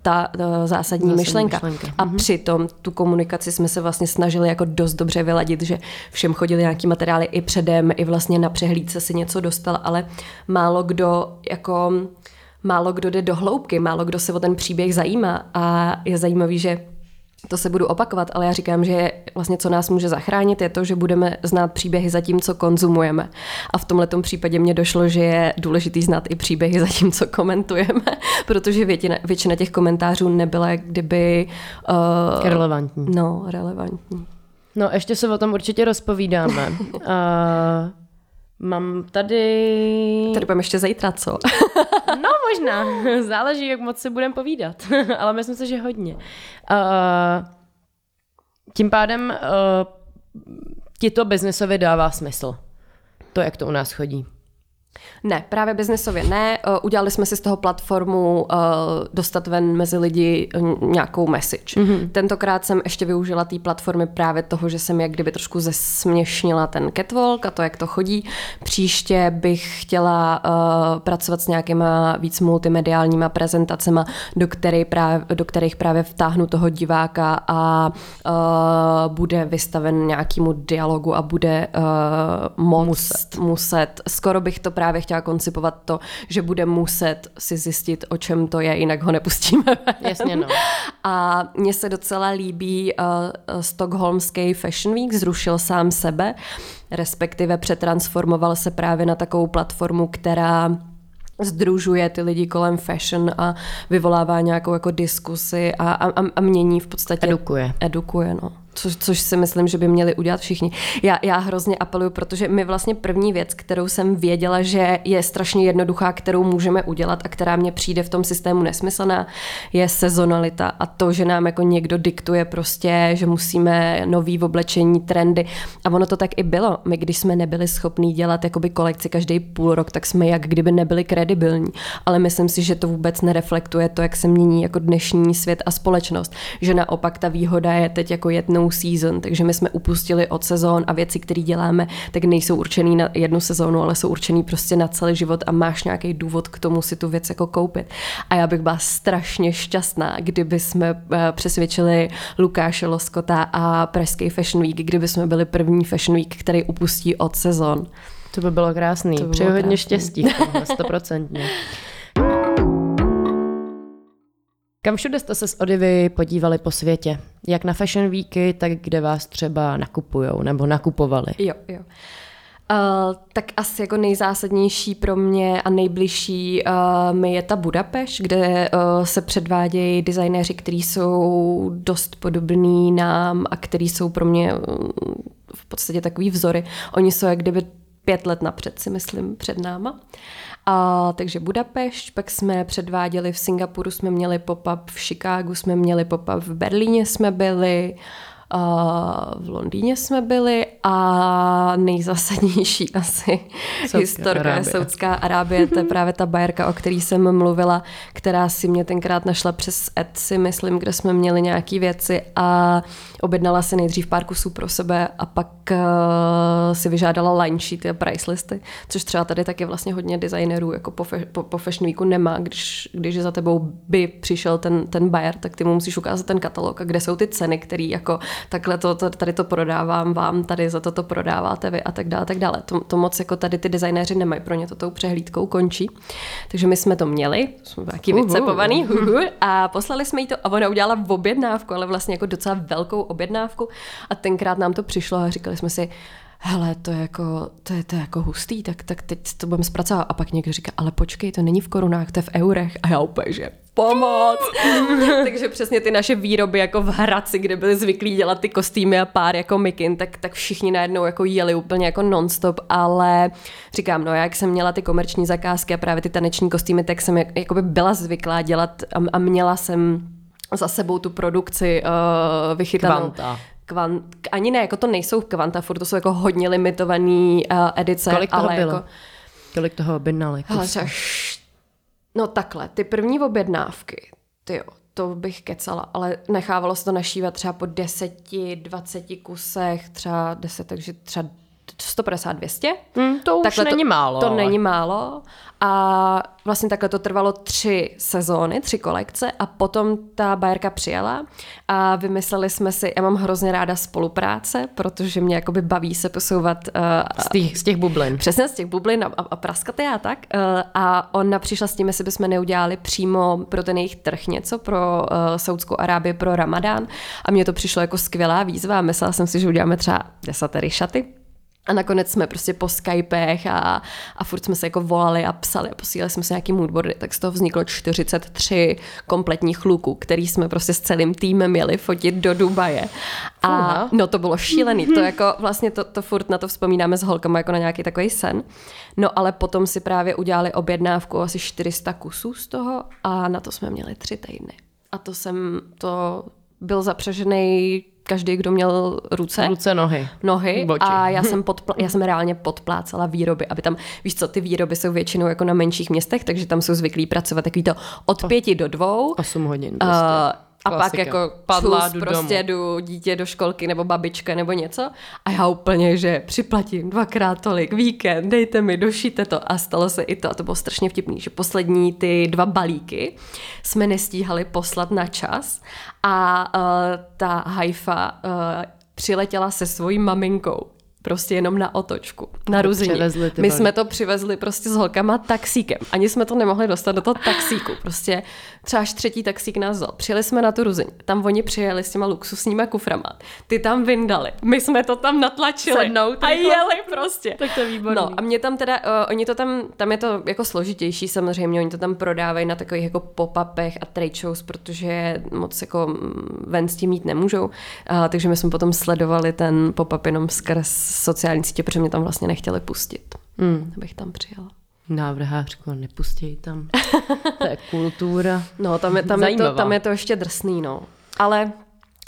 ta uh, zásadní, zásadní myšlenka. myšlenka. A mhm. přitom tu komunikaci jsme se vlastně snažili jako dost dobře vyladit, že všem chodili nějaký materiály i předem, i vlastně na přehlídce si něco dostal, ale málo kdo jako málo kdo jde do hloubky, málo kdo se o ten příběh zajímá a je zajímavý, že to se budu opakovat, ale já říkám, že vlastně co nás může zachránit je to, že budeme znát příběhy za tím, co konzumujeme. A v tomhle případě mě došlo, že je důležitý znát i příběhy za tím, co komentujeme, (laughs) protože většina, většina těch komentářů nebyla kdyby... Uh, relevantní. No, relevantní. No, ještě se o tom určitě rozpovídáme. uh, (laughs) Mám tady... Tady budeme ještě zítra, co? (laughs) možná, (laughs) záleží, jak moc se budeme povídat, (laughs) ale myslím si, že hodně. Uh, tím pádem uh, ti to biznesově dává smysl. To, jak to u nás chodí. Ne, právě biznesově ne. Eh, udělali jsme si z toho platformu uh, dostat ven mezi lidi nějakou message. Mm-hmm. Tentokrát jsem ještě využila té platformy právě toho, že jsem jak kdyby trošku zesměšnila ten catwalk a to, jak to chodí. Příště bych chtěla pracovat s nějakýma víc multimediálníma prezentacemi, do, který právě, do kterých právě vtáhnu toho diváka a bude vystaven nějakému dialogu a bude muset. muset. Skoro bych to právě chtěla koncipovat to, že bude muset si zjistit, o čem to je, jinak ho nepustíme. Jasně, no. A mně se docela líbí uh, Stockholmský Fashion Week, zrušil sám sebe, respektive přetransformoval se právě na takovou platformu, která združuje ty lidi kolem fashion a vyvolává nějakou jako diskusi a, a, a mění v podstatě... Edukuje. Edukuje, no což, což si myslím, že by měli udělat všichni. Já, já hrozně apeluju, protože my vlastně první věc, kterou jsem věděla, že je strašně jednoduchá, kterou můžeme udělat a která mě přijde v tom systému nesmyslná, je sezonalita a to, že nám jako někdo diktuje prostě, že musíme nový v oblečení, trendy. A ono to tak i bylo. My, když jsme nebyli schopní dělat jakoby kolekci každý půl rok, tak jsme jak kdyby nebyli kredibilní. Ale myslím si, že to vůbec nereflektuje to, jak se mění jako dnešní svět a společnost. Že naopak ta výhoda je teď jako jednou jednou season, takže my jsme upustili od sezón a věci, které děláme, tak nejsou určený na jednu sezónu, ale jsou určený prostě na celý život a máš nějaký důvod k tomu si tu věc jako koupit. A já bych byla strašně šťastná, kdyby jsme eh, přesvědčili Lukáše Loskota a Pražský Fashion Week, kdyby jsme byli první Fashion Week, který upustí od sezon. To by bylo krásný. To by Přeji hodně štěstí, (laughs) stoprocentně. Kam všude jste se s Odivy podívali po světě? Jak na Fashion Weeky, tak kde vás třeba nakupujou nebo nakupovali? Jo, jo. Uh, tak asi jako nejzásadnější pro mě a nejbližší uh, mi je ta Budapeš, kde uh, se předvádějí designéři, kteří jsou dost podobní nám a kteří jsou pro mě uh, v podstatě takový vzory. Oni jsou jak kdyby pět let napřed, si myslím, před náma. A, takže Budapešť, pak jsme předváděli v Singapuru, jsme měli pop-up, v Chicagu jsme měli pop-up, v Berlíně jsme byli, v Londýně jsme byli a nejzásadnější (laughs) asi Saudská historka Arábie. Saudská Arábie, to je (laughs) právě ta bajerka, o který jsem mluvila, která si mě tenkrát našla přes Etsy, myslím, kde jsme měli nějaké věci a objednala si nejdřív pár kusů pro sebe a pak uh, si vyžádala line sheety a price listy, což třeba tady taky vlastně hodně designerů jako po, fe, po, po Fashion Weeku nemá, když, když za tebou by přišel ten, ten buyer, tak ty mu musíš ukázat ten katalog a kde jsou ty ceny, které jako takhle to, to, tady to prodávám vám, tady za to to prodáváte vy a tak dále, tak dále. To, to moc jako tady ty designéři nemají, pro ně to tou přehlídkou končí. Takže my jsme to měli, jsme taky vycepovaný a poslali jsme jí to a ona udělala v objednávku, ale vlastně jako docela velkou objednávku a tenkrát nám to přišlo a říkali jsme si, hele, to je jako, to je, to je jako hustý, tak, tak teď to budeme zpracovat. A pak někdo říká, ale počkej, to není v korunách, to je v eurech. A já úplně, že pomoc. (laughs) Takže přesně ty naše výroby jako v Hradci, kde byli zvyklí dělat ty kostýmy a pár jako mikin, tak, tak všichni najednou jako jeli úplně jako nonstop, ale říkám, no jak jsem měla ty komerční zakázky a právě ty taneční kostýmy, tak jsem jako by byla zvyklá dělat a, a měla jsem za sebou tu produkci uh, vychytanou. Kvanta. Kvant, ani ne, jako to nejsou kvanta, furt to jsou jako hodně limitované uh, edice. Kolik toho ale bylo? Jako, Kolik toho objednali? No takhle, ty první objednávky, ty jo, to bych kecala, ale nechávalo se to našívat třeba po 10-20 kusech, třeba 10, takže třeba 150-200. Hmm, to už Takhle není to, málo. To není málo. A vlastně takhle to trvalo tři sezóny, tři kolekce a potom ta bajerka přijela a vymysleli jsme si, já mám hrozně ráda spolupráce, protože mě jakoby baví se posouvat uh, z, těch, z těch bublin. Přesně z těch bublin a, a, praskat a tak. Uh, a ona přišla s tím, jestli bychom neudělali přímo pro ten jejich trh něco pro uh, Saudskou Arábii, pro Ramadán a mně to přišlo jako skvělá výzva a myslela jsem si, že uděláme třeba desatery šaty a nakonec jsme prostě po Skypech a, a furt jsme se jako volali a psali a posílali jsme se nějaký moodboardy, tak z toho vzniklo 43 kompletních luků, který jsme prostě s celým týmem měli fotit do Dubaje. A no to bylo šílený, to jako vlastně to, to furt na to vzpomínáme s holkama jako na nějaký takový sen. No ale potom si právě udělali objednávku asi 400 kusů z toho a na to jsme měli tři týdny. A to jsem, to byl zapřežený každý, kdo měl ruce. Ruce, nohy. Nohy Boči. a já jsem, (laughs) podpl- já jsem reálně podplácala výroby, aby tam, víš co, ty výroby jsou většinou jako na menších městech, takže tam jsou zvyklí pracovat takový to od pěti do dvou. 8 hodin. Uh, A pak jako Padla, čus, jdu prostě jdu dítě do školky nebo babička nebo něco. A já úplně, že připlatím dvakrát tolik, víkend, dejte mi, došíte to. A stalo se i to a to bylo strašně vtipný, že poslední ty dva balíky jsme nestíhali poslat na čas. A uh, ta hajfa uh, přiletěla se svojí maminkou prostě jenom na otočku, na ty My jsme to přivezli prostě s holkama taxíkem. Ani jsme to nemohli dostat do toho taxíku. Prostě třeba až třetí taxík nás vzal. Přijeli jsme na tu ruzini. Tam oni přijeli s těma luxusníma kuframa. Ty tam vyndali. My jsme to tam natlačili. Sednout a jeli prostě. Tak to je výborný. No a mě tam teda, uh, oni to tam, tam je to jako složitější samozřejmě, oni to tam prodávají na takových jako pop-upech a trade shows, protože moc jako mm, ven s tím mít nemůžou. Uh, takže my jsme potom sledovali ten pop-up jenom skrz sociální sítě, protože mě tam vlastně nechtěli pustit. Hmm. Abych tam přijela. Návrhářko, nepustěj tam. (laughs) to je kultura. No, tam je, tam, je to, tam je to ještě drsný, no. Ale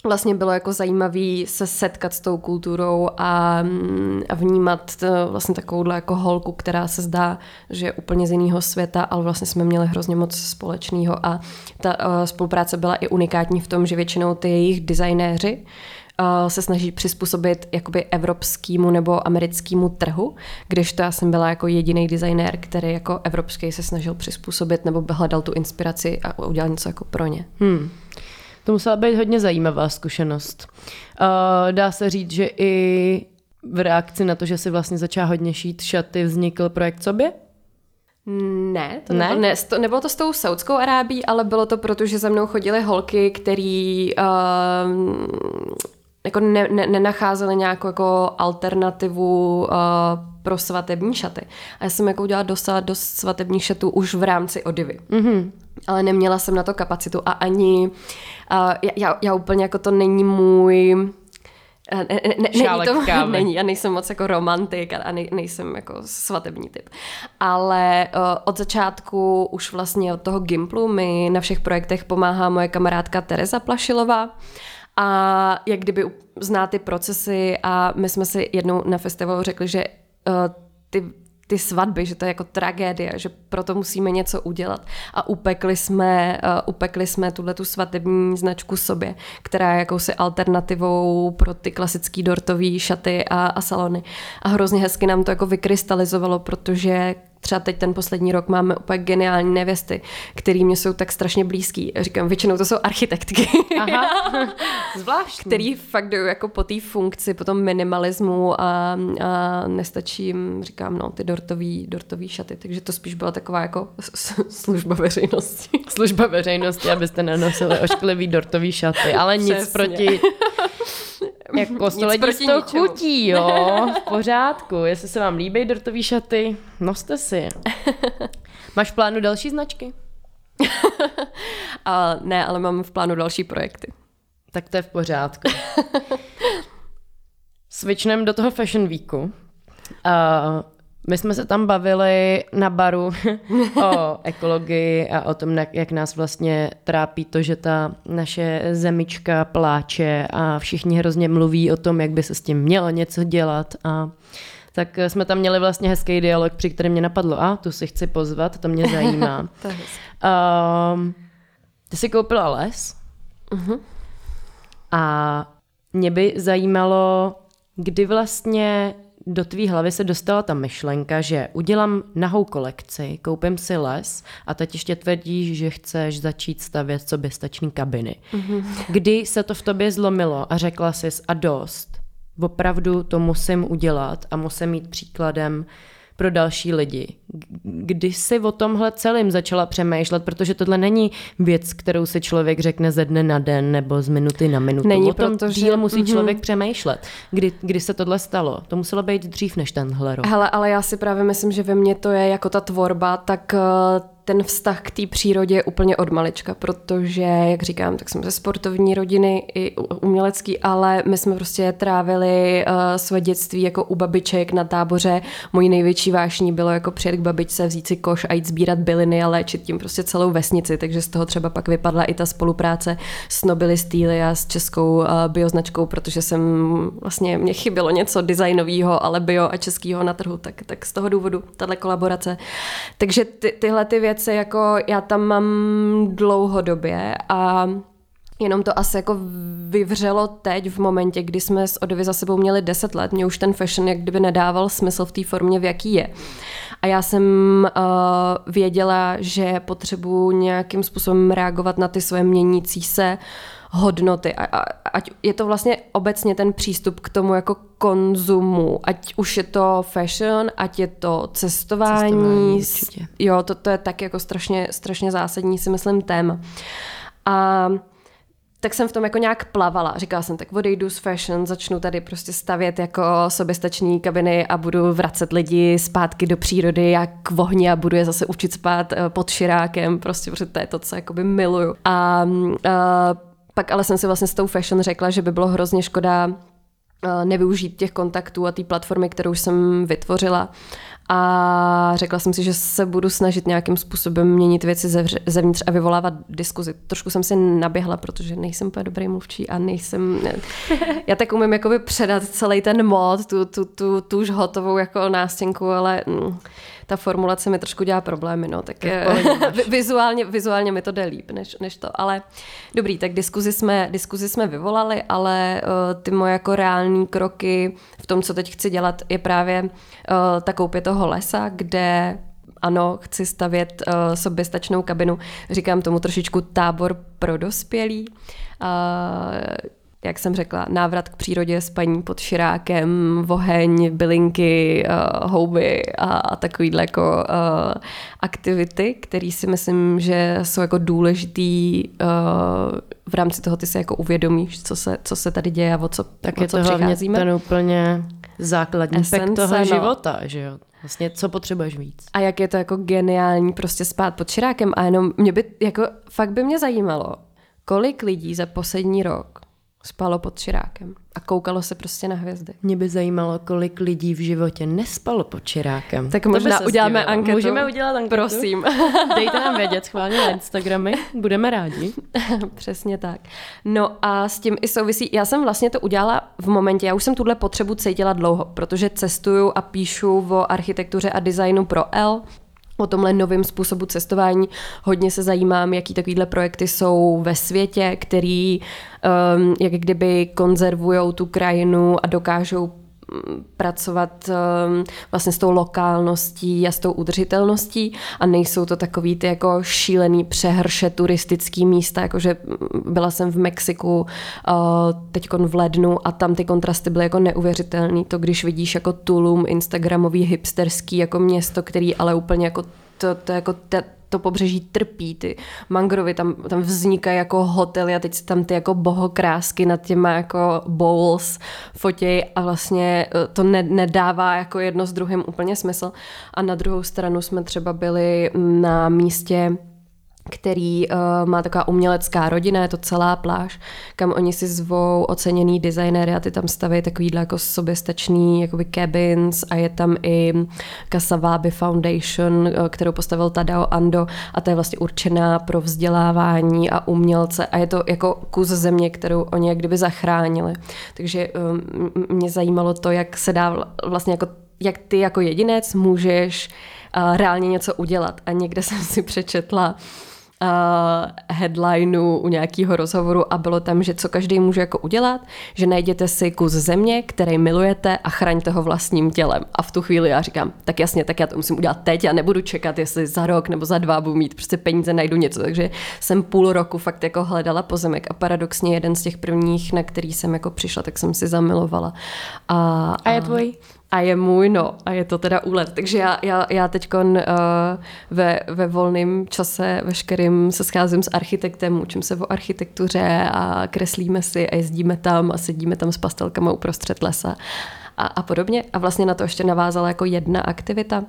vlastně bylo jako zajímavý se setkat s tou kulturou a, mm, a vnímat to, vlastně takovouhle jako holku, která se zdá, že je úplně z jiného světa, ale vlastně jsme měli hrozně moc společného a ta uh, spolupráce byla i unikátní v tom, že většinou ty jejich designéři uh, se snaží přizpůsobit jakoby evropskému nebo americkému trhu, kdežto já jsem byla jako jediný designér, který jako evropský se snažil přizpůsobit nebo hledal tu inspiraci a udělal něco jako pro ně. Hmm. To musela být hodně zajímavá zkušenost. Uh, dá se říct, že i v reakci na to, že si vlastně začala hodně šít šaty, vznikl projekt sobě? Ne, to Ne? ne? Nebylo, ne, to, nebylo to s tou Saudskou Arábí, ale bylo to proto, že za mnou chodily holky, který uh, jako ne, ne, nenacházely nějakou jako alternativu uh, pro svatební šaty. A já jsem jako udělala dosa dost svatebních šatů už v rámci odivy. Mm-hmm. Ale neměla jsem na to kapacitu a ani, uh, já, já, úplně jako to není můj, Ne, ne, ne, není to, kávy. není, já nejsem moc jako romantik a ne, nejsem jako svatební typ. Ale uh, od začátku už vlastně od toho Gimplu mi na všech projektech pomáhá moje kamarádka Tereza Plašilová a jak kdyby zná ty procesy a my jsme si jednou na festivalu řekli, že uh, ty ty svatby, že to je jako tragédie, že proto musíme něco udělat. A upekli jsme, uh, upekli jsme tuhle tu svatební značku sobě, která je jakousi alternativou pro ty klasický dortový šaty a, a salony. A hrozně hezky nám to jako vykrystalizovalo, protože třeba teď ten poslední rok máme úplně geniální nevěsty, který mě jsou tak strašně blízký. Říkám, většinou to jsou architektky. Aha, (laughs) zvláštní. který fakt jdou jako po té funkci, po tom minimalismu a, a nestačí jim, říkám, no, ty dortový, dortový šaty, takže to spíš byla taková jako služba veřejnosti. (laughs) Služba veřejnosti, abyste nenosili ošklivý dortový šaty, ale nic Přesně. proti (laughs) jako to toho ničemu. chutí, jo, v pořádku. Jestli se vám líbí dortový šaty, noste si je. (laughs) Máš v plánu další značky? (laughs) A ne, ale mám v plánu další projekty. Tak to je v pořádku. Switchnem do toho Fashion Weeku. Uh, my jsme se tam bavili na baru (laughs) o ekologii a o tom, jak- nás vlastně trápí to, že ta naše zemička pláče a všichni hrozně mluví o tom, jak by se s tím mělo něco dělat a tak jsme tam měli vlastně hezký dialog, při kterém mě napadlo, a tu si chci pozvat, to mě zajímá. (laughs) To. Um, ty jsi koupila les Mhm. a mě by zajímalo, kdy vlastně do tvý hlavy se dostala ta myšlenka, že udělám nahou kolekci, koupím si les a teď ještě tvrdíš, že chceš začít stavět soběstačný kabiny. Mhm. Kdy se to v tobě zlomilo a řekla jsi a dost, opravdu to musím udělat a musím mít příkladem pro další lidi. Kdy jsi o tomhle celým začala přemýšlet, protože tohle není věc, kterou si člověk řekne ze dne na den nebo z minuty na minutu. Není, o tom protože- díl musí mhm. člověk přemýšlet. Kdy, kdy se tohle stalo? To muselo být dřív než tenhle rok. Hele, ale já si právě myslím, že ve mně to je jako ta tvorba, tak eh, ten vztah k té přírodě je úplně od malička, protože, jak říkám, tak jsem ze sportovní rodiny i umělecký, ale my jsme prostě trávili uh, své dětství jako u babiček na táboře. Mojí největší vášní bylo jako přijet k babičce, vzít si koš a jít sbírat byliny a léčit tím prostě celou vesnici, takže z toho třeba pak vypadla i ta spolupráce s Nobily Steely a s českou uh, bioznačkou, protože jsem vlastně, mě chybělo něco designového, ale bio a českého na trhu, tak, tak z toho důvodu tahle kolaborace. Takže ty, tyhle ty věci jako já tam mám dlouhodobě a Jenom to asi jako vyvřelo teď v momentě, kdy jsme s Odovy za sebou měli 10 let. Mě už ten fashion jak kdyby nedával smysl v té formě, v jaký je. A já jsem uh, věděla, že potřebuji nějakým způsobem reagovat na ty svoje měnící se hodnoty. A, a, ať je to vlastně obecně ten přístup k tomu jako konzumu, ať už je to fashion, ať je to cestování. cestování jo, to, to je tak jako strašně, strašně zásadní, si myslím, téma. A tak jsem v tom jako nějak plavala. Říkala jsem, tak odejdu z fashion, začnu tady prostě stavět jako soběstační kabiny a budu vracet lidi zpátky do přírody jak v ohni a budu je zase učit spát eh, pod širákem, prostě, protože to je to, co jakoby miluju. A, a eh, pak ale jsem si vlastně s tou fashion řekla, že by bylo hrozně škoda eh, nevyužít těch kontaktů a té platformy, kterou jsem vytvořila a řekla jsem si, že se budu snažit nějakým způsobem měnit věci zevnitř a vyvolávat diskuzi. Trošku jsem si naběhla, protože nejsem úplně dobrý mluvčí a nejsem... Já tak umím jakoby předat celý ten mod, tu, tu, tu, tu už hotovou jako nástěnku, ale mm, ta formulace mi trošku dělá problémy, no, tak (laughs) vizuálně, vizuálně mi to jde líp než, než to, ale dobrý, tak diskuzi jsme, diskuzi jsme vyvolali, ale uh, ty moje jako reální kroky v tom, co teď chci dělat, je právě uh, ta koupě toho lesa, kde ano, chci stavět uh, soběstačnou kabinu, říkám tomu trošičku tábor pro dospělí. Uh, jak jsem řekla, návrat k přírodě, spaní pod širákem, voheň, bylinky, uh, houby a, a takovýhle jako uh, aktivity, které si myslím, že jsou jako důležitý uh, v rámci toho ty se jako uvědomíš, co se, co se tady děje a o co, tak o je co to přicházíme. ten úplně základní Essence, toho no. života, že jo? Vlastně, co potřebuješ víc. A jak je to jako geniální prostě spát pod širákem a jenom mě by, jako fakt by mě zajímalo, kolik lidí za poslední rok spalo pod čirákem a koukalo se prostě na hvězdy. Mě by zajímalo, kolik lidí v životě nespalo pod čirákem. Tak to možná uděláme zdívilo. anketu. Můžeme udělat anketu? Prosím. (laughs) Dejte nám vědět schválně na Instagramy, budeme rádi. (laughs) Přesně tak. No a s tím i souvisí, já jsem vlastně to udělala v momentě, já už jsem tuhle potřebu cítila dlouho, protože cestuju a píšu o architektuře a designu pro L, o tomhle novém způsobu cestování. Hodně se zajímám, jaký takovýhle projekty jsou ve světě, který um, jak kdyby konzervují tu krajinu a dokážou pracovat um, vlastně s tou lokálností a s tou udržitelností a nejsou to takový ty jako šílený přehrše turistický místa, jakože byla jsem v Mexiku uh, teď v lednu a tam ty kontrasty byly jako neuvěřitelný. To, když vidíš jako Tulum, instagramový hipsterský jako město, který ale úplně jako to, to jako ta, to pobřeží trpí, ty mangrovy tam, tam vznikají jako hotely a teď si tam ty jako bohokrásky nad těma jako bowls fotěj a vlastně eh, to ne, nedává jako jedno s druhým úplně smysl. A na druhou stranu jsme třeba byli na místě který uh, má taková umělecká rodina, je to celá pláž, kam oni si zvou oceněný designéry a ty tam staví takovýhle jako soběstačný jakoby cabins a je tam i Kasaváby Foundation, uh, kterou postavil Tadao Ando a ta je vlastně určená pro vzdělávání a umělce a je to jako kus země, kterou oni jak kdyby zachránili. Takže um, mě zajímalo to, jak se dá vlastně jako jak ty jako jedinec můžeš uh, reálně něco udělat. A někde (laughs) jsem si přečetla, uh, headlineu u nějakého rozhovoru a bylo tam, že co každý může jako udělat, že najděte si kus země, který milujete a chraňte ho vlastním tělem. A v tu chvíli já říkám, tak jasně, tak já to musím udělat teď a nebudu čekat, jestli za rok nebo za dva budu mít prostě peníze, najdu něco. Takže jsem půl roku fakt jako hledala pozemek a paradoxně jeden z těch prvních, na který jsem jako přišla, tak jsem si zamilovala. A, a, a je tvůj? A je můj, no, a je to teda úlet. Takže já, já, já teď uh, ve, ve volném čase veškerým se scházím s architektem, učím se o architektuře a kreslíme si a jezdíme tam a sedíme tam s pastelkama uprostřed lesa a, a podobně. A vlastně na to ještě navázala jako jedna aktivita,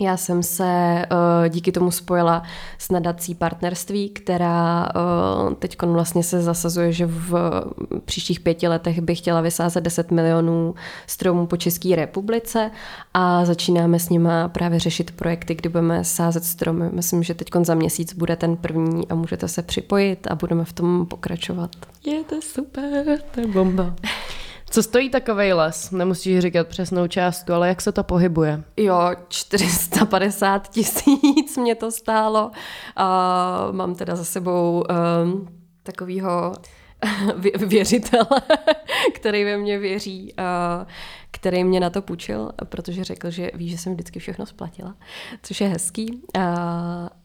Já jsem se uh, díky tomu spojila s nadací partnerství, která uh, teď vlastně se zasazuje, že v příštích pěti letech bych chtěla vysázet 10 milionů stromů po České republice a začínáme s nimi právě řešit projekty, kdy budeme sázet stromy. Myslím, že teď za měsíc bude ten první a můžete se připojit a budeme v tom pokračovat. Je to super, to je bomba. Co stojí takový les? Nemusíš říkat přesnou částku, ale jak se to pohybuje? Jo, 450 tisíc mě to stálo. A mám teda za sebou um, takovýho (laughs) věřitele, (laughs) který ve mně věří, který mě na to půjčil, protože řekl, že ví, že jsem vždycky všechno splatila, což je hezký.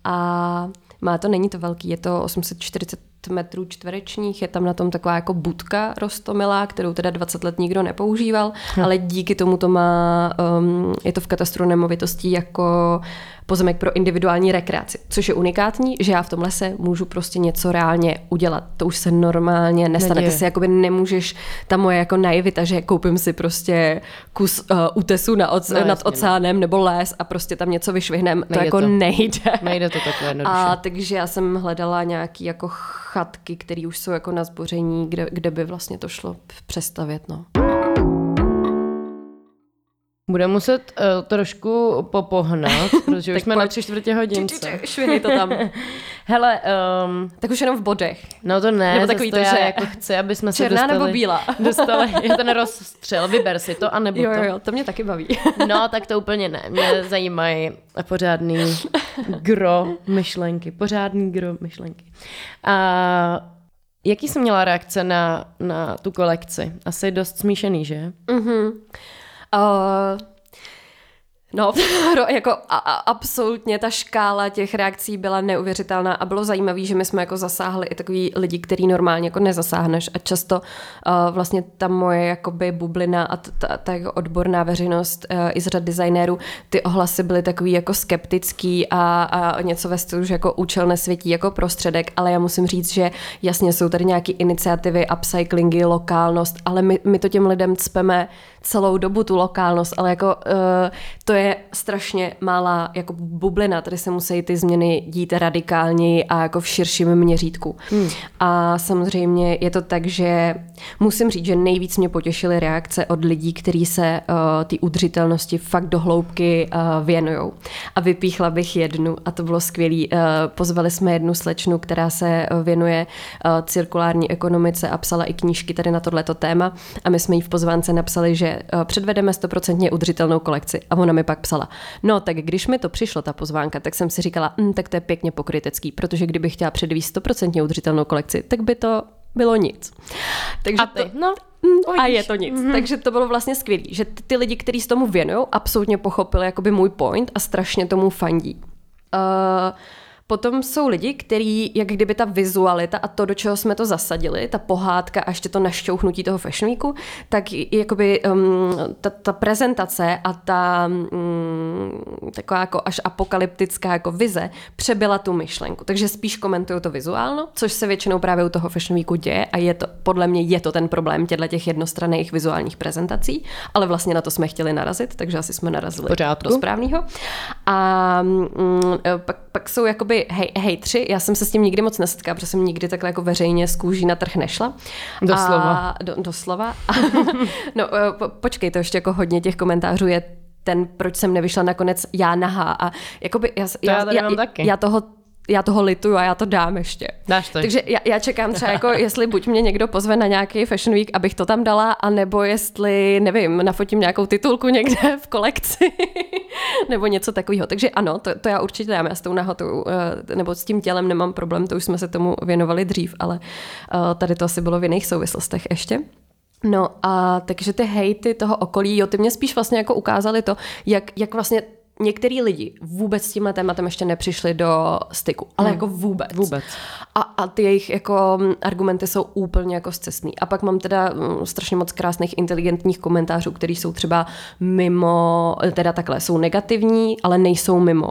A má to, není to velký, je to 840 metrů čtverečních, je tam na tom taková jako budka rostomilá, kterou teda 20 let nikdo nepoužíval, hm. ale díky tomu to má, um, je to v katastru nemovitostí jako pozemek pro individuální rekreaci, což je unikátní, že já v tom lese můžu prostě něco reálně udělat. To už se normálně nestane. Ty si jakoby nemůžeš, ta moje jako naivita, že koupím si prostě kus uh, útesu na oce, no, nad no. oceánem nebo les a prostě tam něco vyšvihnem, to jako to. nejde. Nejde to takhle jednoduše. A takže já jsem hledala nějaký jako chatky, které už jsou jako na zboření, kde, kde by vlastně to šlo přestavět. No. Bude muset uh, trošku popohnat, (laughs) protože už jsme na tři čtvrtě hodince. Švihej to tam. (laughs) Hele, um, tak už jenom v bodech. No to ne, nebo takový to, že jako chci, aby jsme se dostali. nebo bílá. (laughs) dostali, ten rozstřel, vyber si to, anebo jo, to. Jo, jo, to mě taky baví. no, tak to úplně ne. Mě zajímají pořádný gro myšlenky, pořádný gro myšlenky. A jaký jsi měla reakce na, na tu kolekci? Asi dost smíšený, že? Mhm. Uh, No, (laughs) jako a, a, absolutně ta škála těch reakcí byla neuvěřitelná a bylo zajímavé, že my jsme jako zasáhli i takový lidi, který normálně jako nezasáhneš a často uh, vlastně ta moje jakoby bublina a ta, ta, ta jako odborná veřejnost uh, i z řad designérů, ty ohlasy byly takový jako skeptický a, a něco ve stylu, že jako účel nesvětí jako prostředek, ale já musím říct, že jasně jsou tady nějaké iniciativy, upcyclingy, lokálnost, ale my, my to těm lidem cpeme celou dobu tu lokálnost, ale jako uh, to je strašně malá jako bublina, tady se musí ty změny dít radikálněji a jako v širším měřítku. Hmm. A samozřejmě je to tak, že musím říct, že nejvíc mě potěšily reakce od lidí, kteří se uh, ty udržitelnosti fakt do hloubky uh, věnují. A vypíchla bych jednu a to bylo skvělé. Uh, pozvali jsme jednu slečnu, která se věnuje uh, cirkulární ekonomice a psala i knížky tady na tohleto téma a my jsme jí v pozvánce napsali, že uh, předvedeme stoprocentně udržitelnou kolekci. A ona mi pak psala, no tak když mi to přišlo, ta pozvánka, tak jsem si říkala, hm, tak to je pěkně pokrytecký, protože kdybych chtěla předvíst stoprocentně udržitelnou kolekci, tak by to bylo nic. Takže a ty? To, no, hm, a je to nic. Mm-hmm. Takže to bylo vlastně skvělé, že ty, ty lidi, kteří s tomu věnují, absolutně pochopili jakoby můj point a strašně tomu fandí. Uh, Potom jsou lidi, kteří, jak kdyby ta vizualita a to, do čeho jsme to zasadili, ta pohádka a ještě to našťouchnutí toho Fashion Weeku, tak jakoby um, ta, ta prezentace a ta um, taková jako až apokalyptická jako vize přebyla tu myšlenku. Takže spíš komentuju to vizuálno, což se většinou právě u toho Fashion Weeku děje a je to, podle mě je to ten problém těchto těch jednostranných vizuálních prezentací, ale vlastně na to jsme chtěli narazit, takže asi jsme narazili Pořádku. do správného. A um, pak, pak jsou jakoby hej, hej tři, já jsem se s tím nikdy moc nesetkala, protože jsem nikdy takhle jako veřejně z kůží na trh nešla. Doslova. A, do, doslova. (laughs) no, eh, po, počkej, to ještě jako hodně těch komentářů je ten, proč jsem nevyšla nakonec já nahá. A jakoby já, já, já, já, já toho já toho lituju a já to dám ještě. Dáš to. Takže já, já čekám třeba jako, (laughs) jestli buď mě někdo pozve na nějaký Fashion Week, abych to tam dala, anebo jestli, nevím, nafotím nějakou titulku někde v kolekci, (laughs) nebo něco takového. Takže ano, to, to já určitě dám. Já s tou nahotou, eh, nebo s tím tělem nemám problém, to už jsme se tomu věnovali dřív, ale eh, tady to asi bylo v jiných souvislostech ještě. No a takže ty hejty toho okolí, jo, ty mě spíš vlastně jako ukázali to, jak, jak vlastně některý lidi vůbec s tímhle tématem ještě nepřišli do styku, ale hmm. jako vůbec. Vůbec. A, a ty jejich jako mm, argumenty jsou úplně jako zcestný. A pak mám teda mm, strašně moc krásných inteligentních komentářů, které jsou třeba mimo, teda takhle, jsou negativní, ale nejsou mimo.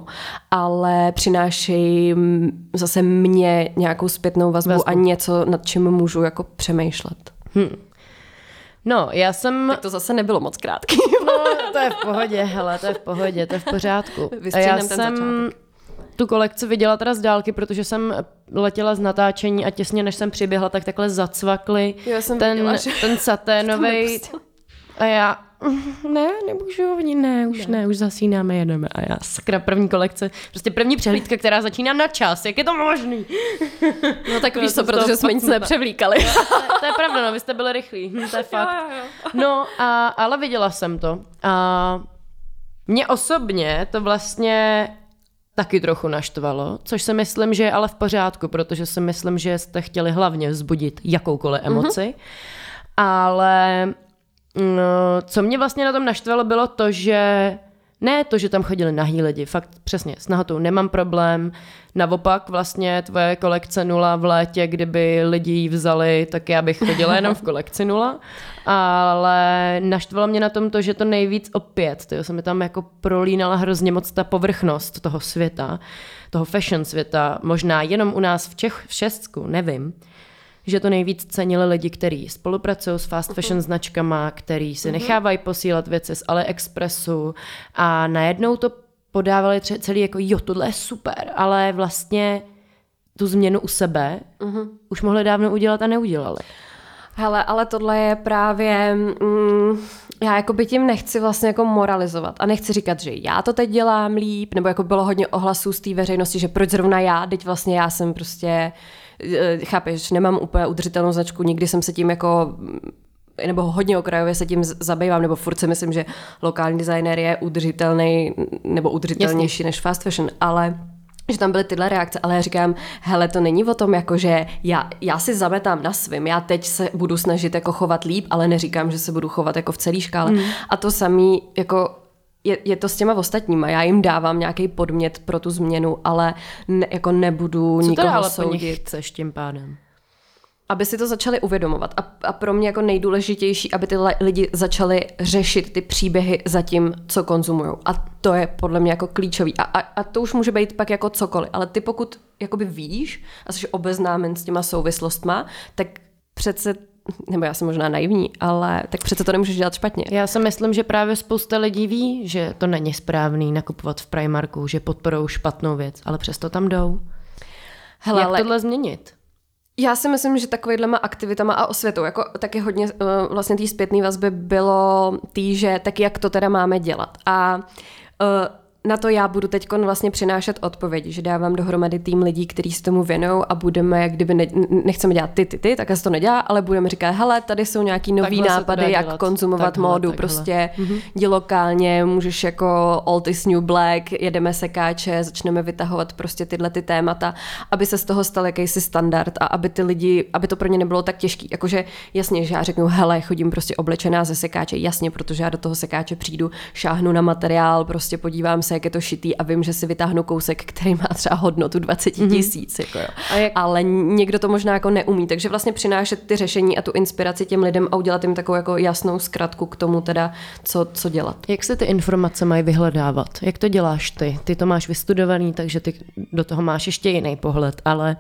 Ale přinášejí zase mě nějakou zpětnou vazbu, vazbu. a něco, nad čím můžu jako přemýšlet. Hmm. No, já jsem... Tak to zase nebylo moc krátký. No, to je v pohodě, hele, to je v pohodě, to je v pořádku. A já jsem začátek. tu kolekci viděla teda z dálky, protože jsem letěla z natáčení a těsně než jsem přiběhla, tak takhle zacvakli ten, viděla, ten (laughs) saténový a já, (laughs) ne, nemůžu, oni ne, už ne. ne, už zasínáme, jedeme. A já, sakra, první kolekce, prostě první přehlídka, která začíná na čas, jak je to možný? (laughs) No tak víš co, protože jsme nic nepřevlíkali. to, (laughs) to, je pravda, no, vy jste byli rychlí, to je fakt. No, a, ale viděla jsem to. A mě osobně to vlastně taky trochu naštvalo, což si myslím, že je ale v pořádku, protože si myslím, že jste chtěli hlavně vzbudit jakoukoliv emoci. Mm-hmm. Ale co mě vlastně na tom naštvalo, bylo to, že ne to, že tam chodili nahý lidi, fakt přesně, s nahotou nemám problém. Naopak vlastně tvoje kolekce nula v létě, kdyby lidi ji vzali, tak já bych chodila jenom v kolekci nula. (laughs) Ale naštvalo mě na tom to, že to nejvíc opět, to se mi tam jako prolínala hrozně moc ta povrchnost toho světa, toho fashion světa, možná jenom u nás v Čech, v Česku, nevím že to nejvíc cenili lidi, kteří spolupracují s fast fashion uh-huh. značkama, který si uh-huh. nechávají posílat věci z AliExpressu a najednou to podávali tře- celý jako jo, tohle je super, ale vlastně tu změnu u sebe uh-huh. už mohli dávno udělat a neudělali. Hele, ale tohle je právě, mm, já jako by tím nechci vlastně jako moralizovat a nechci říkat, že já to teď dělám líp, nebo jako bylo hodně ohlasů z té veřejnosti, že proč zrovna já, teď vlastně já jsem prostě Eh, chápeš, nemám úplně udržitelnou značku, nikdy jsem se tím jako nebo hodně okrajově se tím zabývám, nebo furt si myslím, že lokální designer je udržitelný nebo udržitelnější Jasně. než fast fashion, ale že tam byly tyhle reakce, ale já říkám, hele, to není o tom, jako že já, já si zametám na svým, já teď se budu snažit jako chovat líp, ale neříkám, že se budu chovat jako v celé škále. Mm. A to samý, jako je, je to s těma ostatníma. Já jim dávám nějaký podmět pro tu změnu, ale ne, jako nebudu Co nikoho ale soudit. Po nich chceš tím pádem? Aby si to začali uvědomovat. A, a pro mě jako nejdůležitější, aby ty lidi začali řešit ty příběhy za tím, co konzumují. A to je podle mě jako klíčový. A, a, a to už může být pak jako cokoliv. Ale ty pokud jakoby víš a jsi obeznámen s těma souvislostma, tak přece (laughs) nebo já jsem možná naivní, ale tak přece to nemůžeš dělat špatně. Já si myslím, že právě spousta lidí ví, že to není správný nakupovat v Primarku, že podporou špatnou věc, ale přesto tam jdou. Hele, Jak ale... tohle změnit? Já si myslím, že takovýhlema aktivitama a osvětou, jako taky hodně uh, vlastně té zpětné vazby bylo tý, že tak jak to teda máme dělat. A uh, na to já budu teď vlastně přinášet odpovědi, že dávám dohromady tým lidí, kteří se tomu věnují a budeme, jak kdyby ne, nechceme dělat ty, ty, ty, tak se to nedělá, ale budeme říkat, hele, tady jsou nějaký nový nápady, jak dělat. konzumovat takhle, módu, takhle. prostě mm-hmm. lokálně, můžeš jako all is new black, jedeme sekáče, začneme vytahovat prostě tyhle ty témata, aby se z toho stal jakýsi standard a aby ty lidi, aby to pro ně nebylo tak těžký. Jakože jasně, že já řeknu, hele, chodím prostě oblečená ze sekáče, jasně, protože já do toho sekáče přijdu, šáhnu na materiál, prostě podívám se, jak je to šitý a vím, že si vytáhnu kousek, který má třeba hodnotu 20 mhm. tisíc. Mm-hmm. Jako jo. Jak... Ale někdo to možná jako neumí. Takže vlastně přinášet ty řešení a tu inspiraci těm lidem a udělat jim takovou jako jasnou zkratku k tomu teda, co, co dělat. Jak se ty informace mají vyhledávat? Jak to děláš ty? Ty to máš vystudovaný, takže ty do toho máš ještě jiný pohled, ale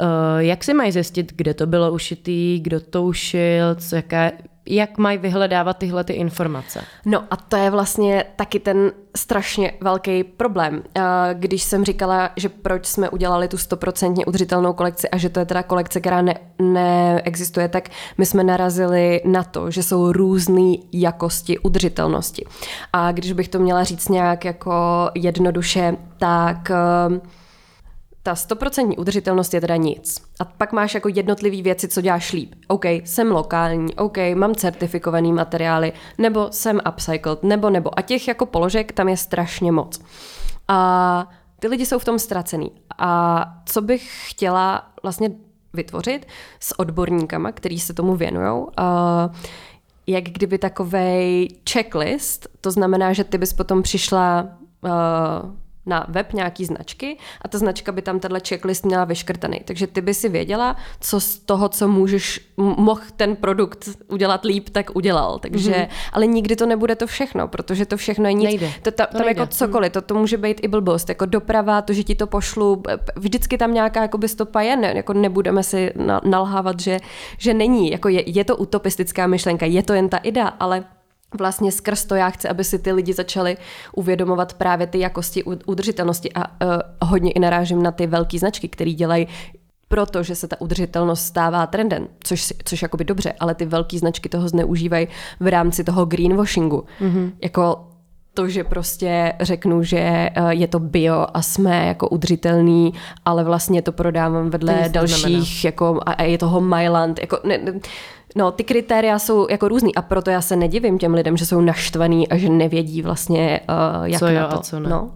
uh, jak si mají zjistit, kde to bylo ušitý, kdo to ušil, co, jaká, jak mají vyhledávat tyhle ty informace? No a to je vlastně taky ten strašně velký problém. Když jsem říkala, že proč jsme udělali tu stoprocentně udržitelnou kolekci a že to je teda kolekce, která ne, neexistuje, tak my jsme narazili na to, že jsou různé jakosti udržitelnosti. A když bych to měla říct nějak jako jednoduše, tak ta stoprocentní udržitelnost je teda nic. A pak máš jako jednotlivý věci, co děláš líp. OK, jsem lokální, OK, mám certifikovaný materiály, nebo jsem upcycled, nebo nebo. A těch jako položek tam je strašně moc. A ty lidi jsou v tom ztracený. A co bych chtěla vlastně vytvořit s odborníkama, který se tomu věnují, jak kdyby takovej checklist, to znamená, že ty bys potom přišla uh, na web nějaký značky a ta značka by tam tenhle checklist měla vyškrtaný. Takže ty by si věděla, co z toho, co můžeš, mohl ten produkt udělat líp, tak udělal. Takže, mm-hmm. ale nikdy to nebude to všechno, protože to všechno je nic. Nejde. To, ta, to tam nejde. jako cokoliv, to, to může být i blbost, jako doprava, to, že ti to pošlu, vždycky tam nějaká jakoby stopa je, ne, jako nebudeme si nalhávat, že, že není, jako je, je to utopistická myšlenka, je to jen ta idea, ale vlastně skrz to já chci, aby si ty lidi začali uvědomovat právě ty jakosti udržitelnosti a uh, hodně i narážím na ty velké značky, které dělají protože se ta udržitelnost stává trendem, což, což jakoby dobře, ale ty velké značky toho zneužívají v rámci toho greenwashingu. Mm-hmm. Jako to, že prostě řeknu, že eh, je to bio a jsme jako udržitelný, ale vlastně to prodávám vedle to dalších jako, a je toho Myland. Jako, ne, ne, No, ty kritéria jsou jako různý a proto já se nedivím těm lidem, že jsou naštvaný a že nevědí vlastně, uh, jak co na to. A co ne. No.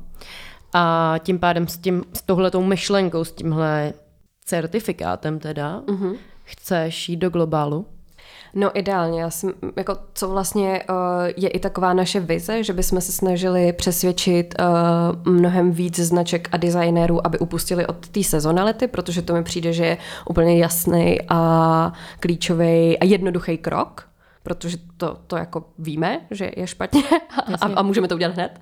A tím pádem s, tím, s tohletou myšlenkou, s tímhle certifikátem teda, uh-huh. chceš jít do globálu? No ideálně, já jsem, jako, co vlastně uh, je i taková naše vize, že bychom se snažili přesvědčit uh, mnohem víc značek a designérů, aby upustili od té sezonality, protože to mi přijde, že je úplně jasný a klíčový a jednoduchý krok protože to, to jako víme, že je špatně (laughs) a, a můžeme to udělat hned.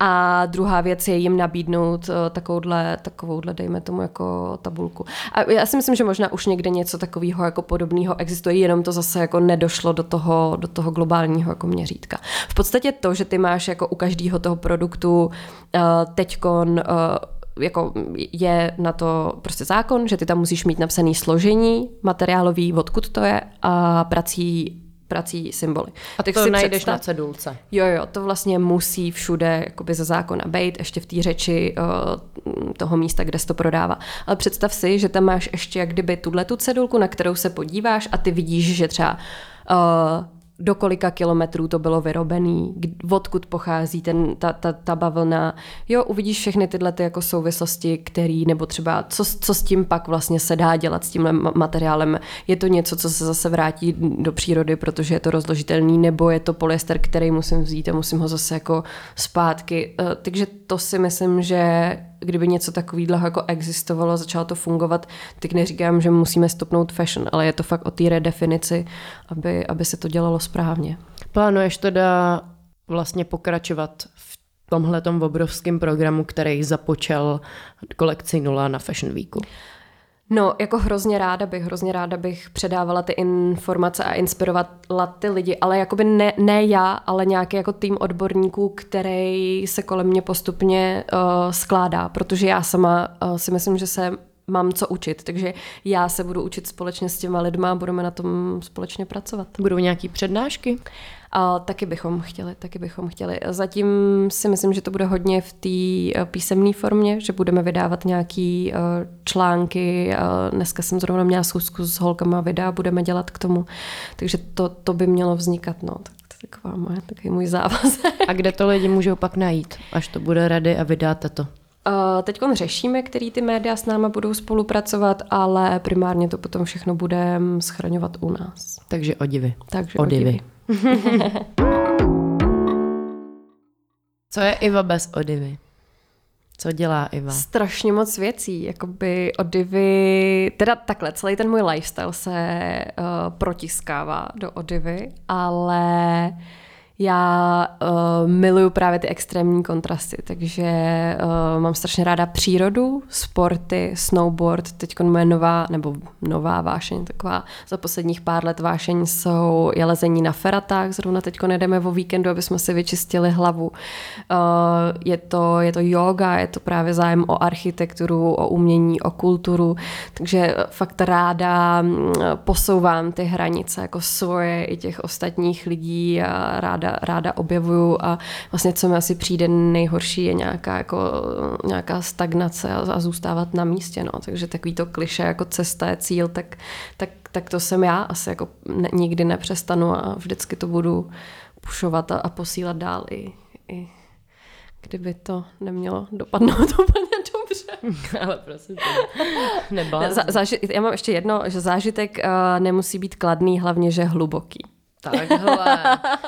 A druhá věc je jim nabídnout eh, takovouhle, takovouhle, dejme tomu jako tabulku. A já si myslím, že možná už někde něco takového jako podobného existuje, jenom to zase jako nedošlo do toho, do toho globálního jako měřítka. V podstatě to, že ty máš jako u každého toho produktu uh, teďkon uh, jako je na to prostě zákon, že ty tam musíš mít napsaný složení materiálový, odkud to je a prací prací symboly. A tak to si najdeš představ... na cedulce. Jo, jo, to vlastně musí všude jakoby ze zákona být, ještě v té řeči uh, toho místa, kde se to prodává. Ale představ si, že tam máš ještě jak kdyby tuhle tu cedulku, na kterou se podíváš a ty vidíš, že třeba uh, do kolika kilometrů to bylo vyrobený, odkud pochází ten, ta, ta, ta bavlna. Jo, uvidíš všechny tyhle ty jako souvislosti, který, nebo třeba co, co s tím pak vlastně se dá dělat s tímhle materiálem. Je to něco, co se zase vrátí do přírody, protože je to rozložitelný, nebo je to polyester, který musím vzít a musím ho zase jako zpátky. Eh, takže to si myslím, že kdyby něco takového jako existovalo, začalo to fungovat, tak neříkám, že musíme stopnout fashion, ale je to fakt o té redefinici, aby, aby se to dělalo správně. Plánuješ teda vlastně pokračovat v tomhle obrovském programu, který započal kolekci nula na Fashion Weeku? No, jako hrozně ráda bych, hrozně ráda bych předávala ty informace a inspirovala ty lidi, ale jakoby ne, ne já, ale nějaký jako tým odborníků, který se kolem mě postupně uh, skládá, protože já sama uh, si myslím, že se mám co učit, takže já se budu učit společně s těma lidma a budeme na tom společně pracovat. Budou nějaký přednášky? A taky bychom chtěli, taky bychom chtěli. Zatím si myslím, že to bude hodně v té eh, písemné formě, že budeme vydávat nějaký eh, články. Dneska jsem zrovna měla schůzku s holkama videa, budeme dělat k tomu. Takže to, to by mělo vznikat. No. Tak to je taková moje, takový můj závazek. A kde to lidi můžou pak najít, až to bude rady a vydáte to? Teď řešíme, který ty média s náma budou spolupracovat, ale primárně to potom všechno budeme schraňovat u nás. Takže odivy. Takže odivy. odivy. (laughs) Co je Iva bez Odivy? Co dělá Iva? Strašně moc věcí, jakoby Odivy, teda takhle, celý ten můj lifestyle se uh, protiskává do Odivy, ale já uh, miluju právě ty extrémní kontrasty, takže uh, mám strašně ráda přírodu, sporty, snowboard, teď moje nová, nebo nová vášeň, taková za posledních pár let vášeň jsou jelezení na feratách, zrovna teď nedeme o víkendu, aby jsme si vyčistili hlavu. Uh, je, to, je to yoga, je to právě zájem o architekturu, o umění, o kulturu, takže fakt ráda mm, posouvám ty hranice jako svoje i těch ostatních lidí a ráda ráda, ráda objevuju a vlastně co mi asi přijde nejhorší je nějaká, jako, nějaká stagnace a, a zůstávat na místě. No. Takže takový to kliše jako cesta je cíl, tak, tak, tak to jsem já. Asi jako ne, nikdy nepřestanu a vždycky to budu pušovat a, a posílat dál i, i kdyby to nemělo dopadnout (laughs) úplně dobře. (laughs) Ale prosím tě, záži- já mám ještě jedno, že zážitek uh, nemusí být kladný, hlavně, že hluboký. Takhle.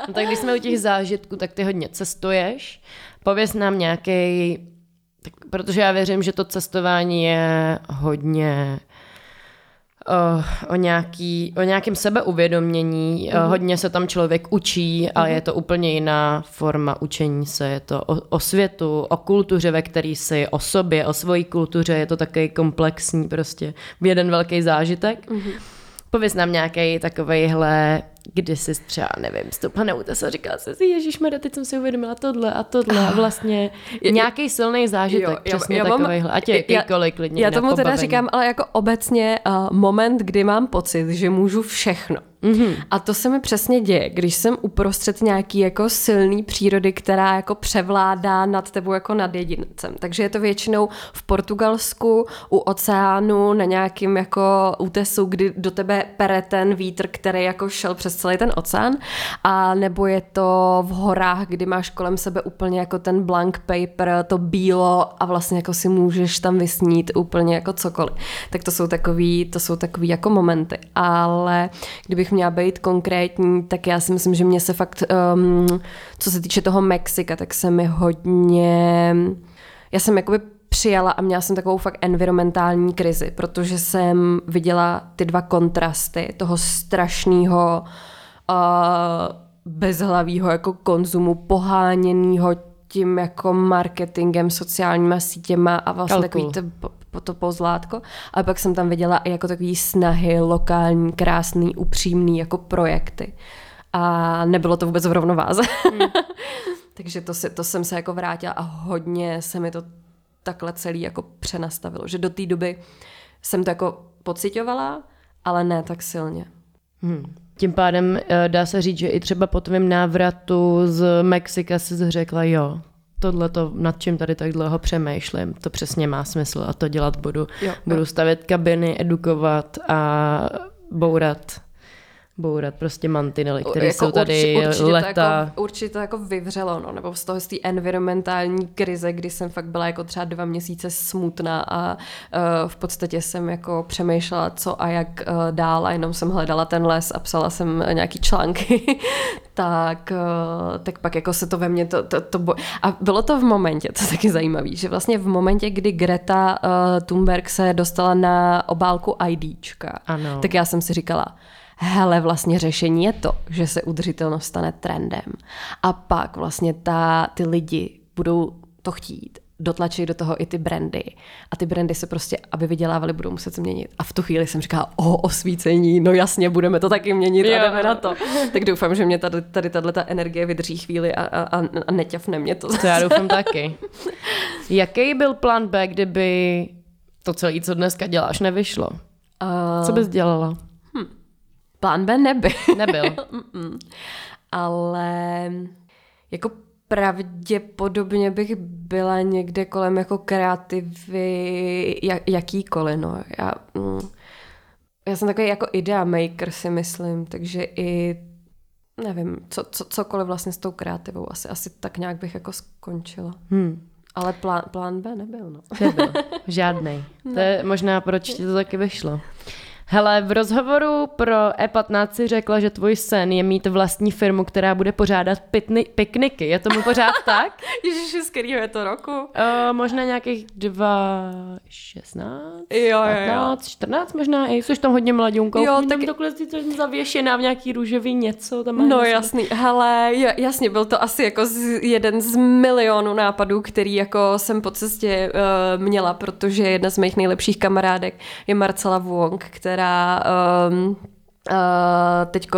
No tak když jsme u těch zážitků, tak ty hodně cestuješ. Pověz nám nějaký, protože já věřím, že to cestování je hodně o, o, nějaký, o nějakém sebeuvědomění. Mm-hmm. Hodně se tam člověk učí, mm-hmm. ale mhm. je to úplně jiná forma učení se. Je to o, o světu, o kultuře, ve který si, o sobě, o svojí kultuře. Je to takový komplexní prostě jeden velký zážitek. Mm-hmm. Pověz nám nějaký takovejhle kdy jsi třeba, nevím, útes a říkala jsi si, Ježíš teď jsem si uvědomila tohle a tohle a vlastně nějaký silný zážitek, jo, přesně já, já takovýhle, ať je jakýkoliv klidně. Já tomu teda říkám, ale jako obecně uh, moment, kdy mám pocit, že můžu všechno. Mm-hmm. A to se mi přesně děje, když jsem uprostřed nějaký jako silný přírody, která jako převládá nad tebou jako nad jedincem. Takže je to většinou v Portugalsku, u oceánu, na nějakým jako útesu, kdy do tebe pere ten vítr, který jako šel přes celý ten oceán. A nebo je to v horách, kdy máš kolem sebe úplně jako ten blank paper, to bílo a vlastně jako si můžeš tam vysnít úplně jako cokoliv. Tak to jsou takový, to jsou takový jako momenty. Ale kdybych měla být konkrétní, tak já si myslím, že mě se fakt, um, co se týče toho Mexika, tak se mi hodně, já jsem jakoby přijala a měla jsem takovou fakt environmentální krizi, protože jsem viděla ty dva kontrasty toho strašného uh, bezhlavého jako konzumu, poháněného tím jako marketingem, sociálníma sítěma a vlastně Kalkul. takový to to pozlátko. A pak jsem tam viděla i jako takový snahy, lokální, krásný, upřímný jako projekty. A nebylo to vůbec v rovnováze. Hmm. (laughs) Takže to, si, to jsem se jako vrátila a hodně se mi to takhle celý jako přenastavilo. Že do té doby jsem to jako pocitovala, ale ne tak silně. Hmm. Tím pádem eh, dá se říct, že i třeba po tvém návratu z Mexika si řekla, jo, tohle to, nad čím tady tak dlouho přemýšlím, to přesně má smysl a to dělat budu. Jo, budu stavět kabiny, edukovat a bourat bourat prostě mantinely, které jako jsou tady určitě, určitě leta. To jako, určitě to jako vyvřelo, no, nebo z toho z té environmentální krize, kdy jsem fakt byla jako třeba dva měsíce smutná a uh, v podstatě jsem jako přemýšlela, co a jak uh, dál a jenom jsem hledala ten les a psala jsem nějaký články, (laughs) tak, uh, tak pak jako se to ve mně to, to, to bo... A bylo to v momentě, to je taky zajímavé, že vlastně v momentě, kdy Greta uh, Thunberg se dostala na obálku IDčka, ano. tak já jsem si říkala, hele, vlastně řešení je to, že se udržitelnost stane trendem. A pak vlastně ta, ty lidi budou to chtít, dotlačí do toho i ty brandy. A ty brandy se prostě, aby vydělávali, budou muset změnit. A v tu chvíli jsem říkala, o, osvícení, no jasně, budeme to taky měnit jo. a jdeme na to. Tak doufám, že mě tady, tady tahle ta energie vydrží chvíli a, a, a neťafne mě to. To já (laughs) doufám taky. Jaký byl plán B, kdyby to celé, co dneska děláš, nevyšlo? Uh... Co bys dělala? Plán B nebyl. (laughs) Nebyl. Ale jako pravděpodobně bych byla někde kolem jako kreativy jak, jakýkoliv, no. Já, mm, já jsem takový jako idea maker si myslím, takže i nevím, co, co, cokoliv vlastně s tou kreativou, asi, asi tak nějak bych jako skončila. Hmm. Ale plán, plán B nebyl, no. Nebyl, (laughs) žádnej. To je možná, proč ti to taky vyšlo. Hele, v rozhovoru pro E15 si řekla, že tvůj sen je mít vlastní firmu, která bude pořádat pitny, pikniky. Je tomu pořád (laughs) tak? Ježiši, z kterého je to roku? Uh, možná nějakých dva, šestnáct, jo, 15, 14 možná, i jsi tam hodně mladňunkou. Jo, tak... Takhle si to zavěšená v nějaký růžový něco. Tam no jasný, jasný, hele, jasně, byl to asi jako z, jeden z milionů nápadů, který jako jsem po cestě uh, měla, protože jedna z mých nejlepších kamarádek je Marcela Wong, která která um, Uh, teď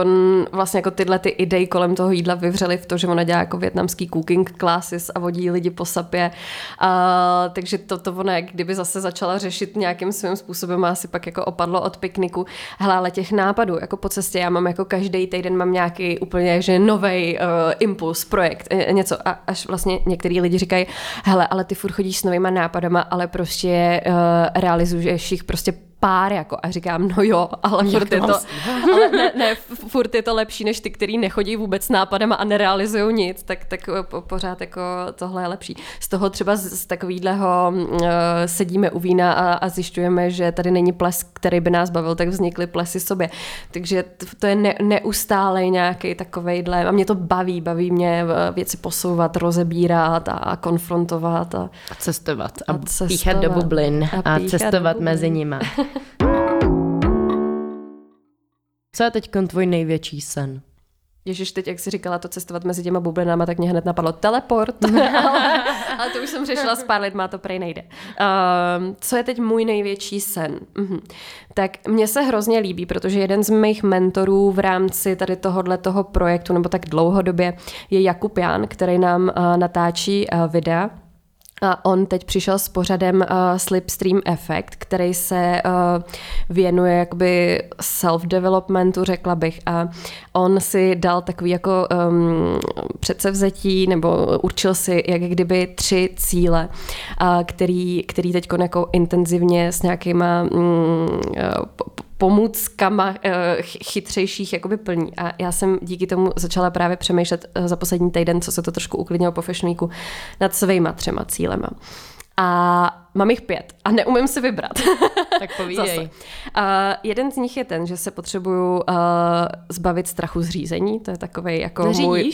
vlastně jako tyhle ty idei kolem toho jídla vyvřely v to, že ona dělá jako větnamský cooking classes a vodí lidi po sapě. Uh, takže to, to ona jak kdyby zase začala řešit nějakým svým způsobem a asi pak jako opadlo od pikniku. Hele, ale těch nápadů, jako po cestě já mám jako každý týden mám nějaký úplně, že nový uh, impuls, projekt, e, něco a až vlastně některý lidi říkají, hele, ale ty furt chodíš s novýma nápadama, ale prostě uh, realizuješ jich prostě pár jako a říkám, no jo, ale furt je to, ale ne, ne, furt je to lepší než ty, který nechodí vůbec s nápadem a nerealizují nic, tak, tak pořád jako tohle je lepší. Z toho třeba z, z takovýhleho uh, sedíme u vína a, a zjišťujeme, že tady není ples, který by nás bavil, tak vznikly plesy sobě. Takže to je ne, neustále nějaký takovejhle, a mě to baví, baví mě věci posouvat, rozebírat a konfrontovat. A, a cestovat. A, a cestovat. píchat do bublin a, a cestovat mezi nimi. (laughs) Co je teď tvůj největší sen? Ježíš, teď jak jsi říkala to cestovat mezi těma bublinama, tak mě hned napadlo teleport, ale, (laughs) ale to už jsem řešila s pár lidma, to prej nejde. Um, co je teď můj největší sen? Uh-huh. Tak mně se hrozně líbí, protože jeden z mých mentorů v rámci tady tohohle toho projektu, nebo tak dlouhodobě, je Jakub Jan, který nám uh, natáčí uh, videa on teď přišel s pořadem uh, Slipstream Effect, který se uh, věnuje jakoby self-developmentu, řekla bych. A on si dal takový jako um, předsevzetí, nebo určil si jak kdyby tři cíle, uh, který, který teď jako intenzivně s nějakýma um, pomůckama eh, chytřejších jakoby plní. A já jsem díky tomu začala právě přemýšlet eh, za poslední týden, co se to trošku uklidnilo po Fashion Weeku, nad svýma třema cílema. A mám jich pět a neumím si vybrat. (laughs) Tak (laughs) povídej. Uh, jeden z nich je ten, že se potřebuju uh, zbavit strachu z řízení. To je takový jako Neřídíš? můj...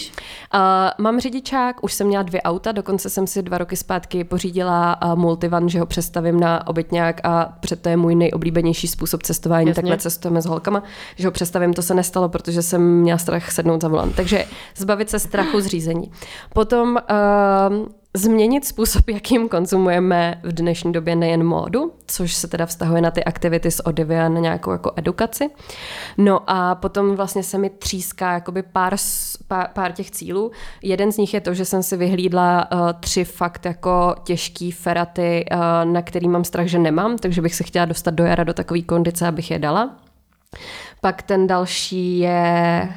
Uh, mám řidičák, už jsem měla dvě auta, dokonce jsem si dva roky zpátky pořídila uh, multivan, že ho přestavím na obytňák a před to je můj nejoblíbenější způsob cestování. Jasně. Takhle cestujeme s holkama, že ho přestavím, to se nestalo, protože jsem měla strach sednout za volant. Takže zbavit se strachu z řízení. Potom uh, změnit způsob, (laughs) jakým konzumujeme v dnešní době nejen módu, což se teda vztahuje na ty aktivity z Odivy a na nějakou jako edukaci. No a potom vlastně se mi tříská jakoby pár, pár, pár těch cílů. Jeden z nich je to, že jsem si vyhlídla uh, tři fakt jako těžký feraty, uh, na který mám strach, že nemám, takže bych se chtěla dostat do jara do takové kondice, abych je dala. Pak ten další je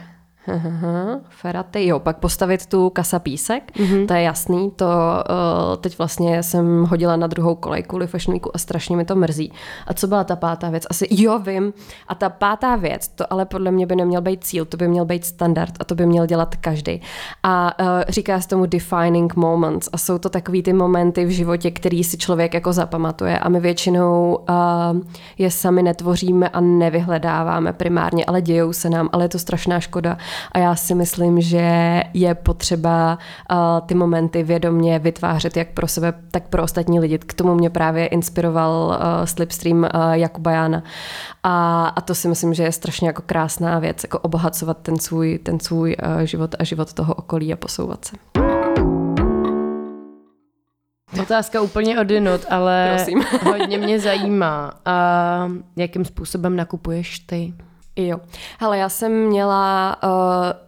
Feraty, jo, pak postavit tu kasa písek, mm-hmm. to je jasný, to uh, teď vlastně jsem hodila na druhou kolej kvůli Fashion Weeku a strašně mi to mrzí. A co byla ta pátá věc? Asi, jo, vím. A ta pátá věc, to ale podle mě by neměl být cíl, to by měl být standard a to by měl dělat každý. A uh, říká se tomu defining moments a jsou to takový ty momenty v životě, který si člověk jako zapamatuje a my většinou uh, je sami netvoříme a nevyhledáváme primárně, ale dějou se nám, ale je to strašná škoda a já si myslím, že je potřeba uh, ty momenty vědomě vytvářet jak pro sebe, tak pro ostatní lidi. K tomu mě právě inspiroval uh, Slipstream uh, Jakuba Jana. A, a to si myslím, že je strašně jako krásná věc, jako obohacovat ten svůj, ten svůj uh, život a život toho okolí a posouvat se. Otázka úplně odinut, ale Prosím. (laughs) hodně mě zajímá. A jakým způsobem nakupuješ ty? Jo. Hele, já jsem měla uh,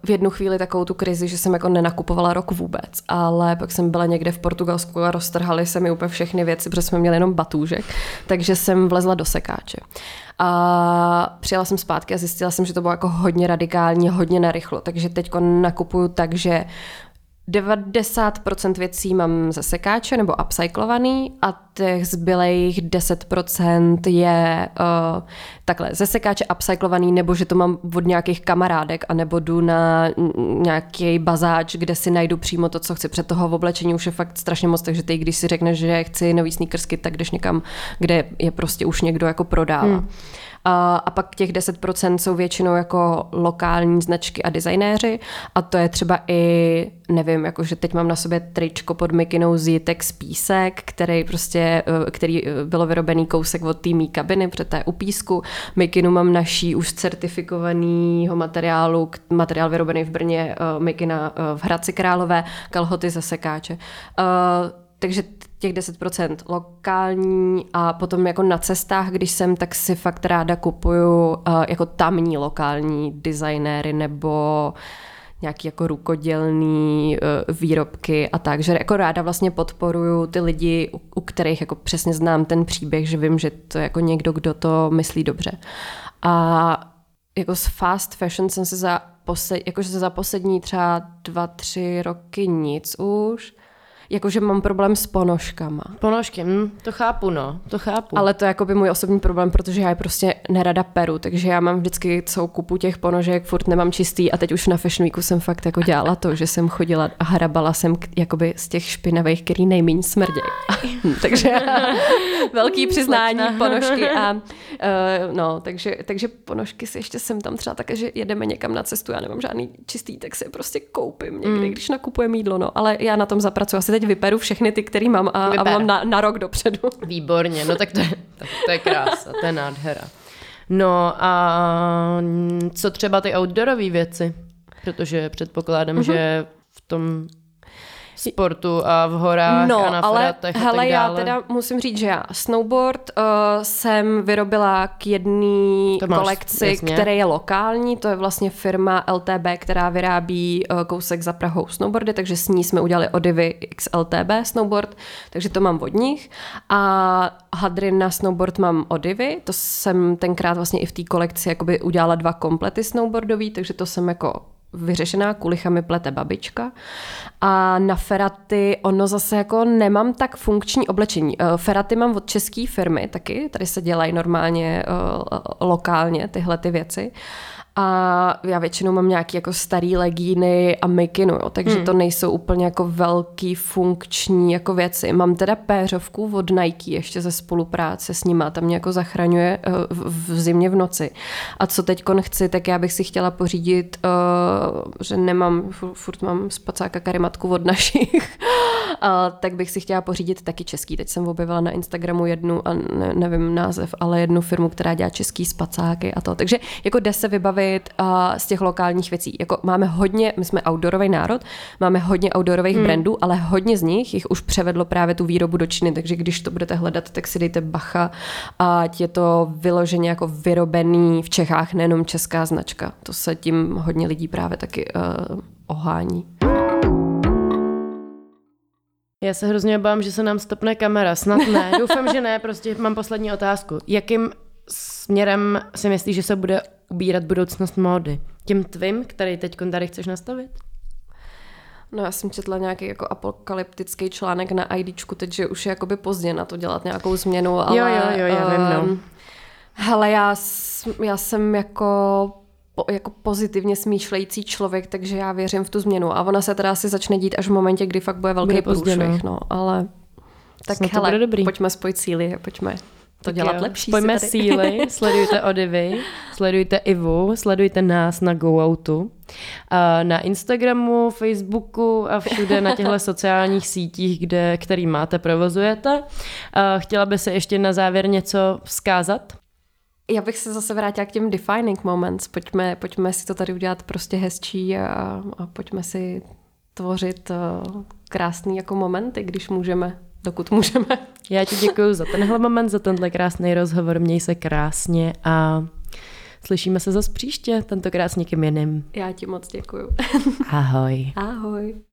v jednu chvíli takovou tu krizi, že jsem jako nenakupovala rok vůbec, ale pak jsem byla někde v Portugalsku a roztrhali se mi úplně všechny věci, protože jsme měli jenom batůžek, takže jsem vlezla do sekáče. A přijela jsem zpátky a zjistila jsem, že to bylo jako hodně radikální, hodně narychlo, takže teď nakupuju tak, že 90% věcí mám ze sekáče nebo upcyklovaný a těch zbylejch 10% je uh, takhle ze sekáče upcyklovaný nebo že to mám od nějakých kamarádek a nebo jdu na nějaký bazáč, kde si najdu přímo to, co chci. Před toho v oblečení už je fakt strašně moc, takže ty, když si řekneš, že chci nový sneakersky, tak jdeš někam, kde je prostě už někdo jako prodává. Hmm. A, a pak těch 10% jsou většinou jako lokální značky a designéři a to je třeba i, nevím, jakože teď mám na sobě tričko pod mikinou z Jitex Písek, který prostě, eh, který eh, bylo vyrobený kousek od té mý kabiny, protože to je u písku. Mikinu mám naší už certifikovaného materiálu, materiál vyrobený v Brně, uh, mikina uh, v Hradci Králové, kalhoty ze sekáče. Uh, takže těch 10% lokální a potom jako na cestách, když jsem, tak si fakt ráda kupuju uh, jako tamní lokální designéry nebo nějaký jako rukodělný uh, výrobky a tak, že jako ráda vlastně podporuju ty lidi, u, u kterých jako přesně znám ten příběh, že vím, že to je jako někdo, kdo to myslí dobře. A jako s fast fashion jsem se za, posled, jakože za poslední třeba dva, tři roky nic už, jakože mám problém s ponožkama. Ponožky, hm, to chápu, no, to chápu. Ale to je jako by můj osobní problém, protože já je prostě nerada peru, takže já mám vždycky celou kupu těch ponožek, furt nemám čistý a teď už na Fashion Weeku jsem fakt jako dělala to, že jsem chodila a hrabala jsem jakoby z těch špinavých, který nejméně smrdějí. (laughs) (laughs) takže (laughs) velký přiznání ponožky a uh, no, takže, takže ponožky si ještě jsem tam třeba také, že jedeme někam na cestu, já nemám žádný čistý, tak si je prostě koupím někdy, mm. když nakupujeme jídlo, no, ale já na tom zapracuji asi teď vyperu všechny ty, který mám a, a mám na, na rok dopředu. (laughs) Výborně, no tak to je, tak to je krása, to je nádhera. No a co třeba ty outdoorové věci? Protože předpokládám, mm-hmm. že v tom sportu a v horách no, a na ale fratech hele, a tak já dále. teda musím říct, že já snowboard uh, jsem vyrobila k jedné kolekci, jasně. která je lokální, to je vlastně firma LTB, která vyrábí uh, kousek za Prahou snowboardy, takže s ní jsme udělali Odivy XLTB snowboard, takže to mám od nich. A hadry na snowboard mám Odivy, to jsem tenkrát vlastně i v té kolekci jakoby udělala dva komplety snowboardový, takže to jsem jako vyřešená, kulichami plete babička. A na feraty, ono zase jako nemám tak funkční oblečení. Eh, Feraty mám od české firmy taky, tady se dělají normálně uh, lokálně tyhle ty věci. A já většinou mám nějaký jako starý legíny a mikinu, jo, takže hmm. to nejsou úplně jako velký funkční jako věci. Mám teda péřovku od Nike ještě ze spolupráce s nima, tam mě jako zachraňuje uh, v, v zimě v noci. A co teď chci, tak já bych si chtěla pořídit, uh, že nemám, furt, mám spacáka karimatku od našich, (laughs) uh, tak bych si chtěla pořídit taky český. Teď jsem objevila na Instagramu jednu, a ne, nevím název, ale jednu firmu, která dělá český spacáky a to. Takže jako jde se vybavit uh, z těch lokálních věcí. Jako máme hodně, my jsme outdoorový národ, máme hodně outdoorových hmm. brandů, ale hodně z nich jich už převedlo právě tu výrobu do Číny, takže když to budete hledat, tak si dejte bacha, ať je to vyloženě jako vyrobený v Čechách, nejenom česká značka. To se tím hodně lidí právě taky uh, ohání. Já se hrozně obávám, že se nám stopne kamera. Snad ne. (laughs) Doufám, že ne. Prostě mám poslední otázku. Jakým směrem si myslíš, že se bude ubírat budoucnost módy? Tím tvým, který teď tady chceš nastavit? No já jsem četla nějaký jako apokalyptický článek na IDčku, takže už je jakoby pozdě na to dělat nějakou změnu, ale... Jo, jo, jo, já vím, no. um, Hele, já, já jsem jako po, jako pozitivně smýšlející člověk, takže já věřím v tu změnu. A ona se teda asi začne dít až v momentě, kdy fakt bude velký Bude průšvih. no. No. ale tak Snad to hele, bude dobrý. pojďme spojit síly, pojďme to Tak dělat jo. lepší. Pojďme síly, (laughs) sledujte Odivy, sledujte Ivu, sledujte nás na GoOutu. A na Instagramu, Facebooku a všude na těchto (laughs) sociálních sítích, kde, který máte, provozujete. A chtěla by se ještě na závěr něco vzkázat? Já bych se zase vrátila k těm defining moments. Pojďme, pojďme si to tady udělat prostě hezčí a, a pojďme si tvořit uh, krásný jako momenty, když můžeme, dokud můžeme. Já ti děkuji za tenhle moment, za tenhle krásný rozhovor. Měj se krásně a slyšíme se zase příště, tentokrát s někým jiným. Já ti moc děkuju. Ahoj. Ahoj.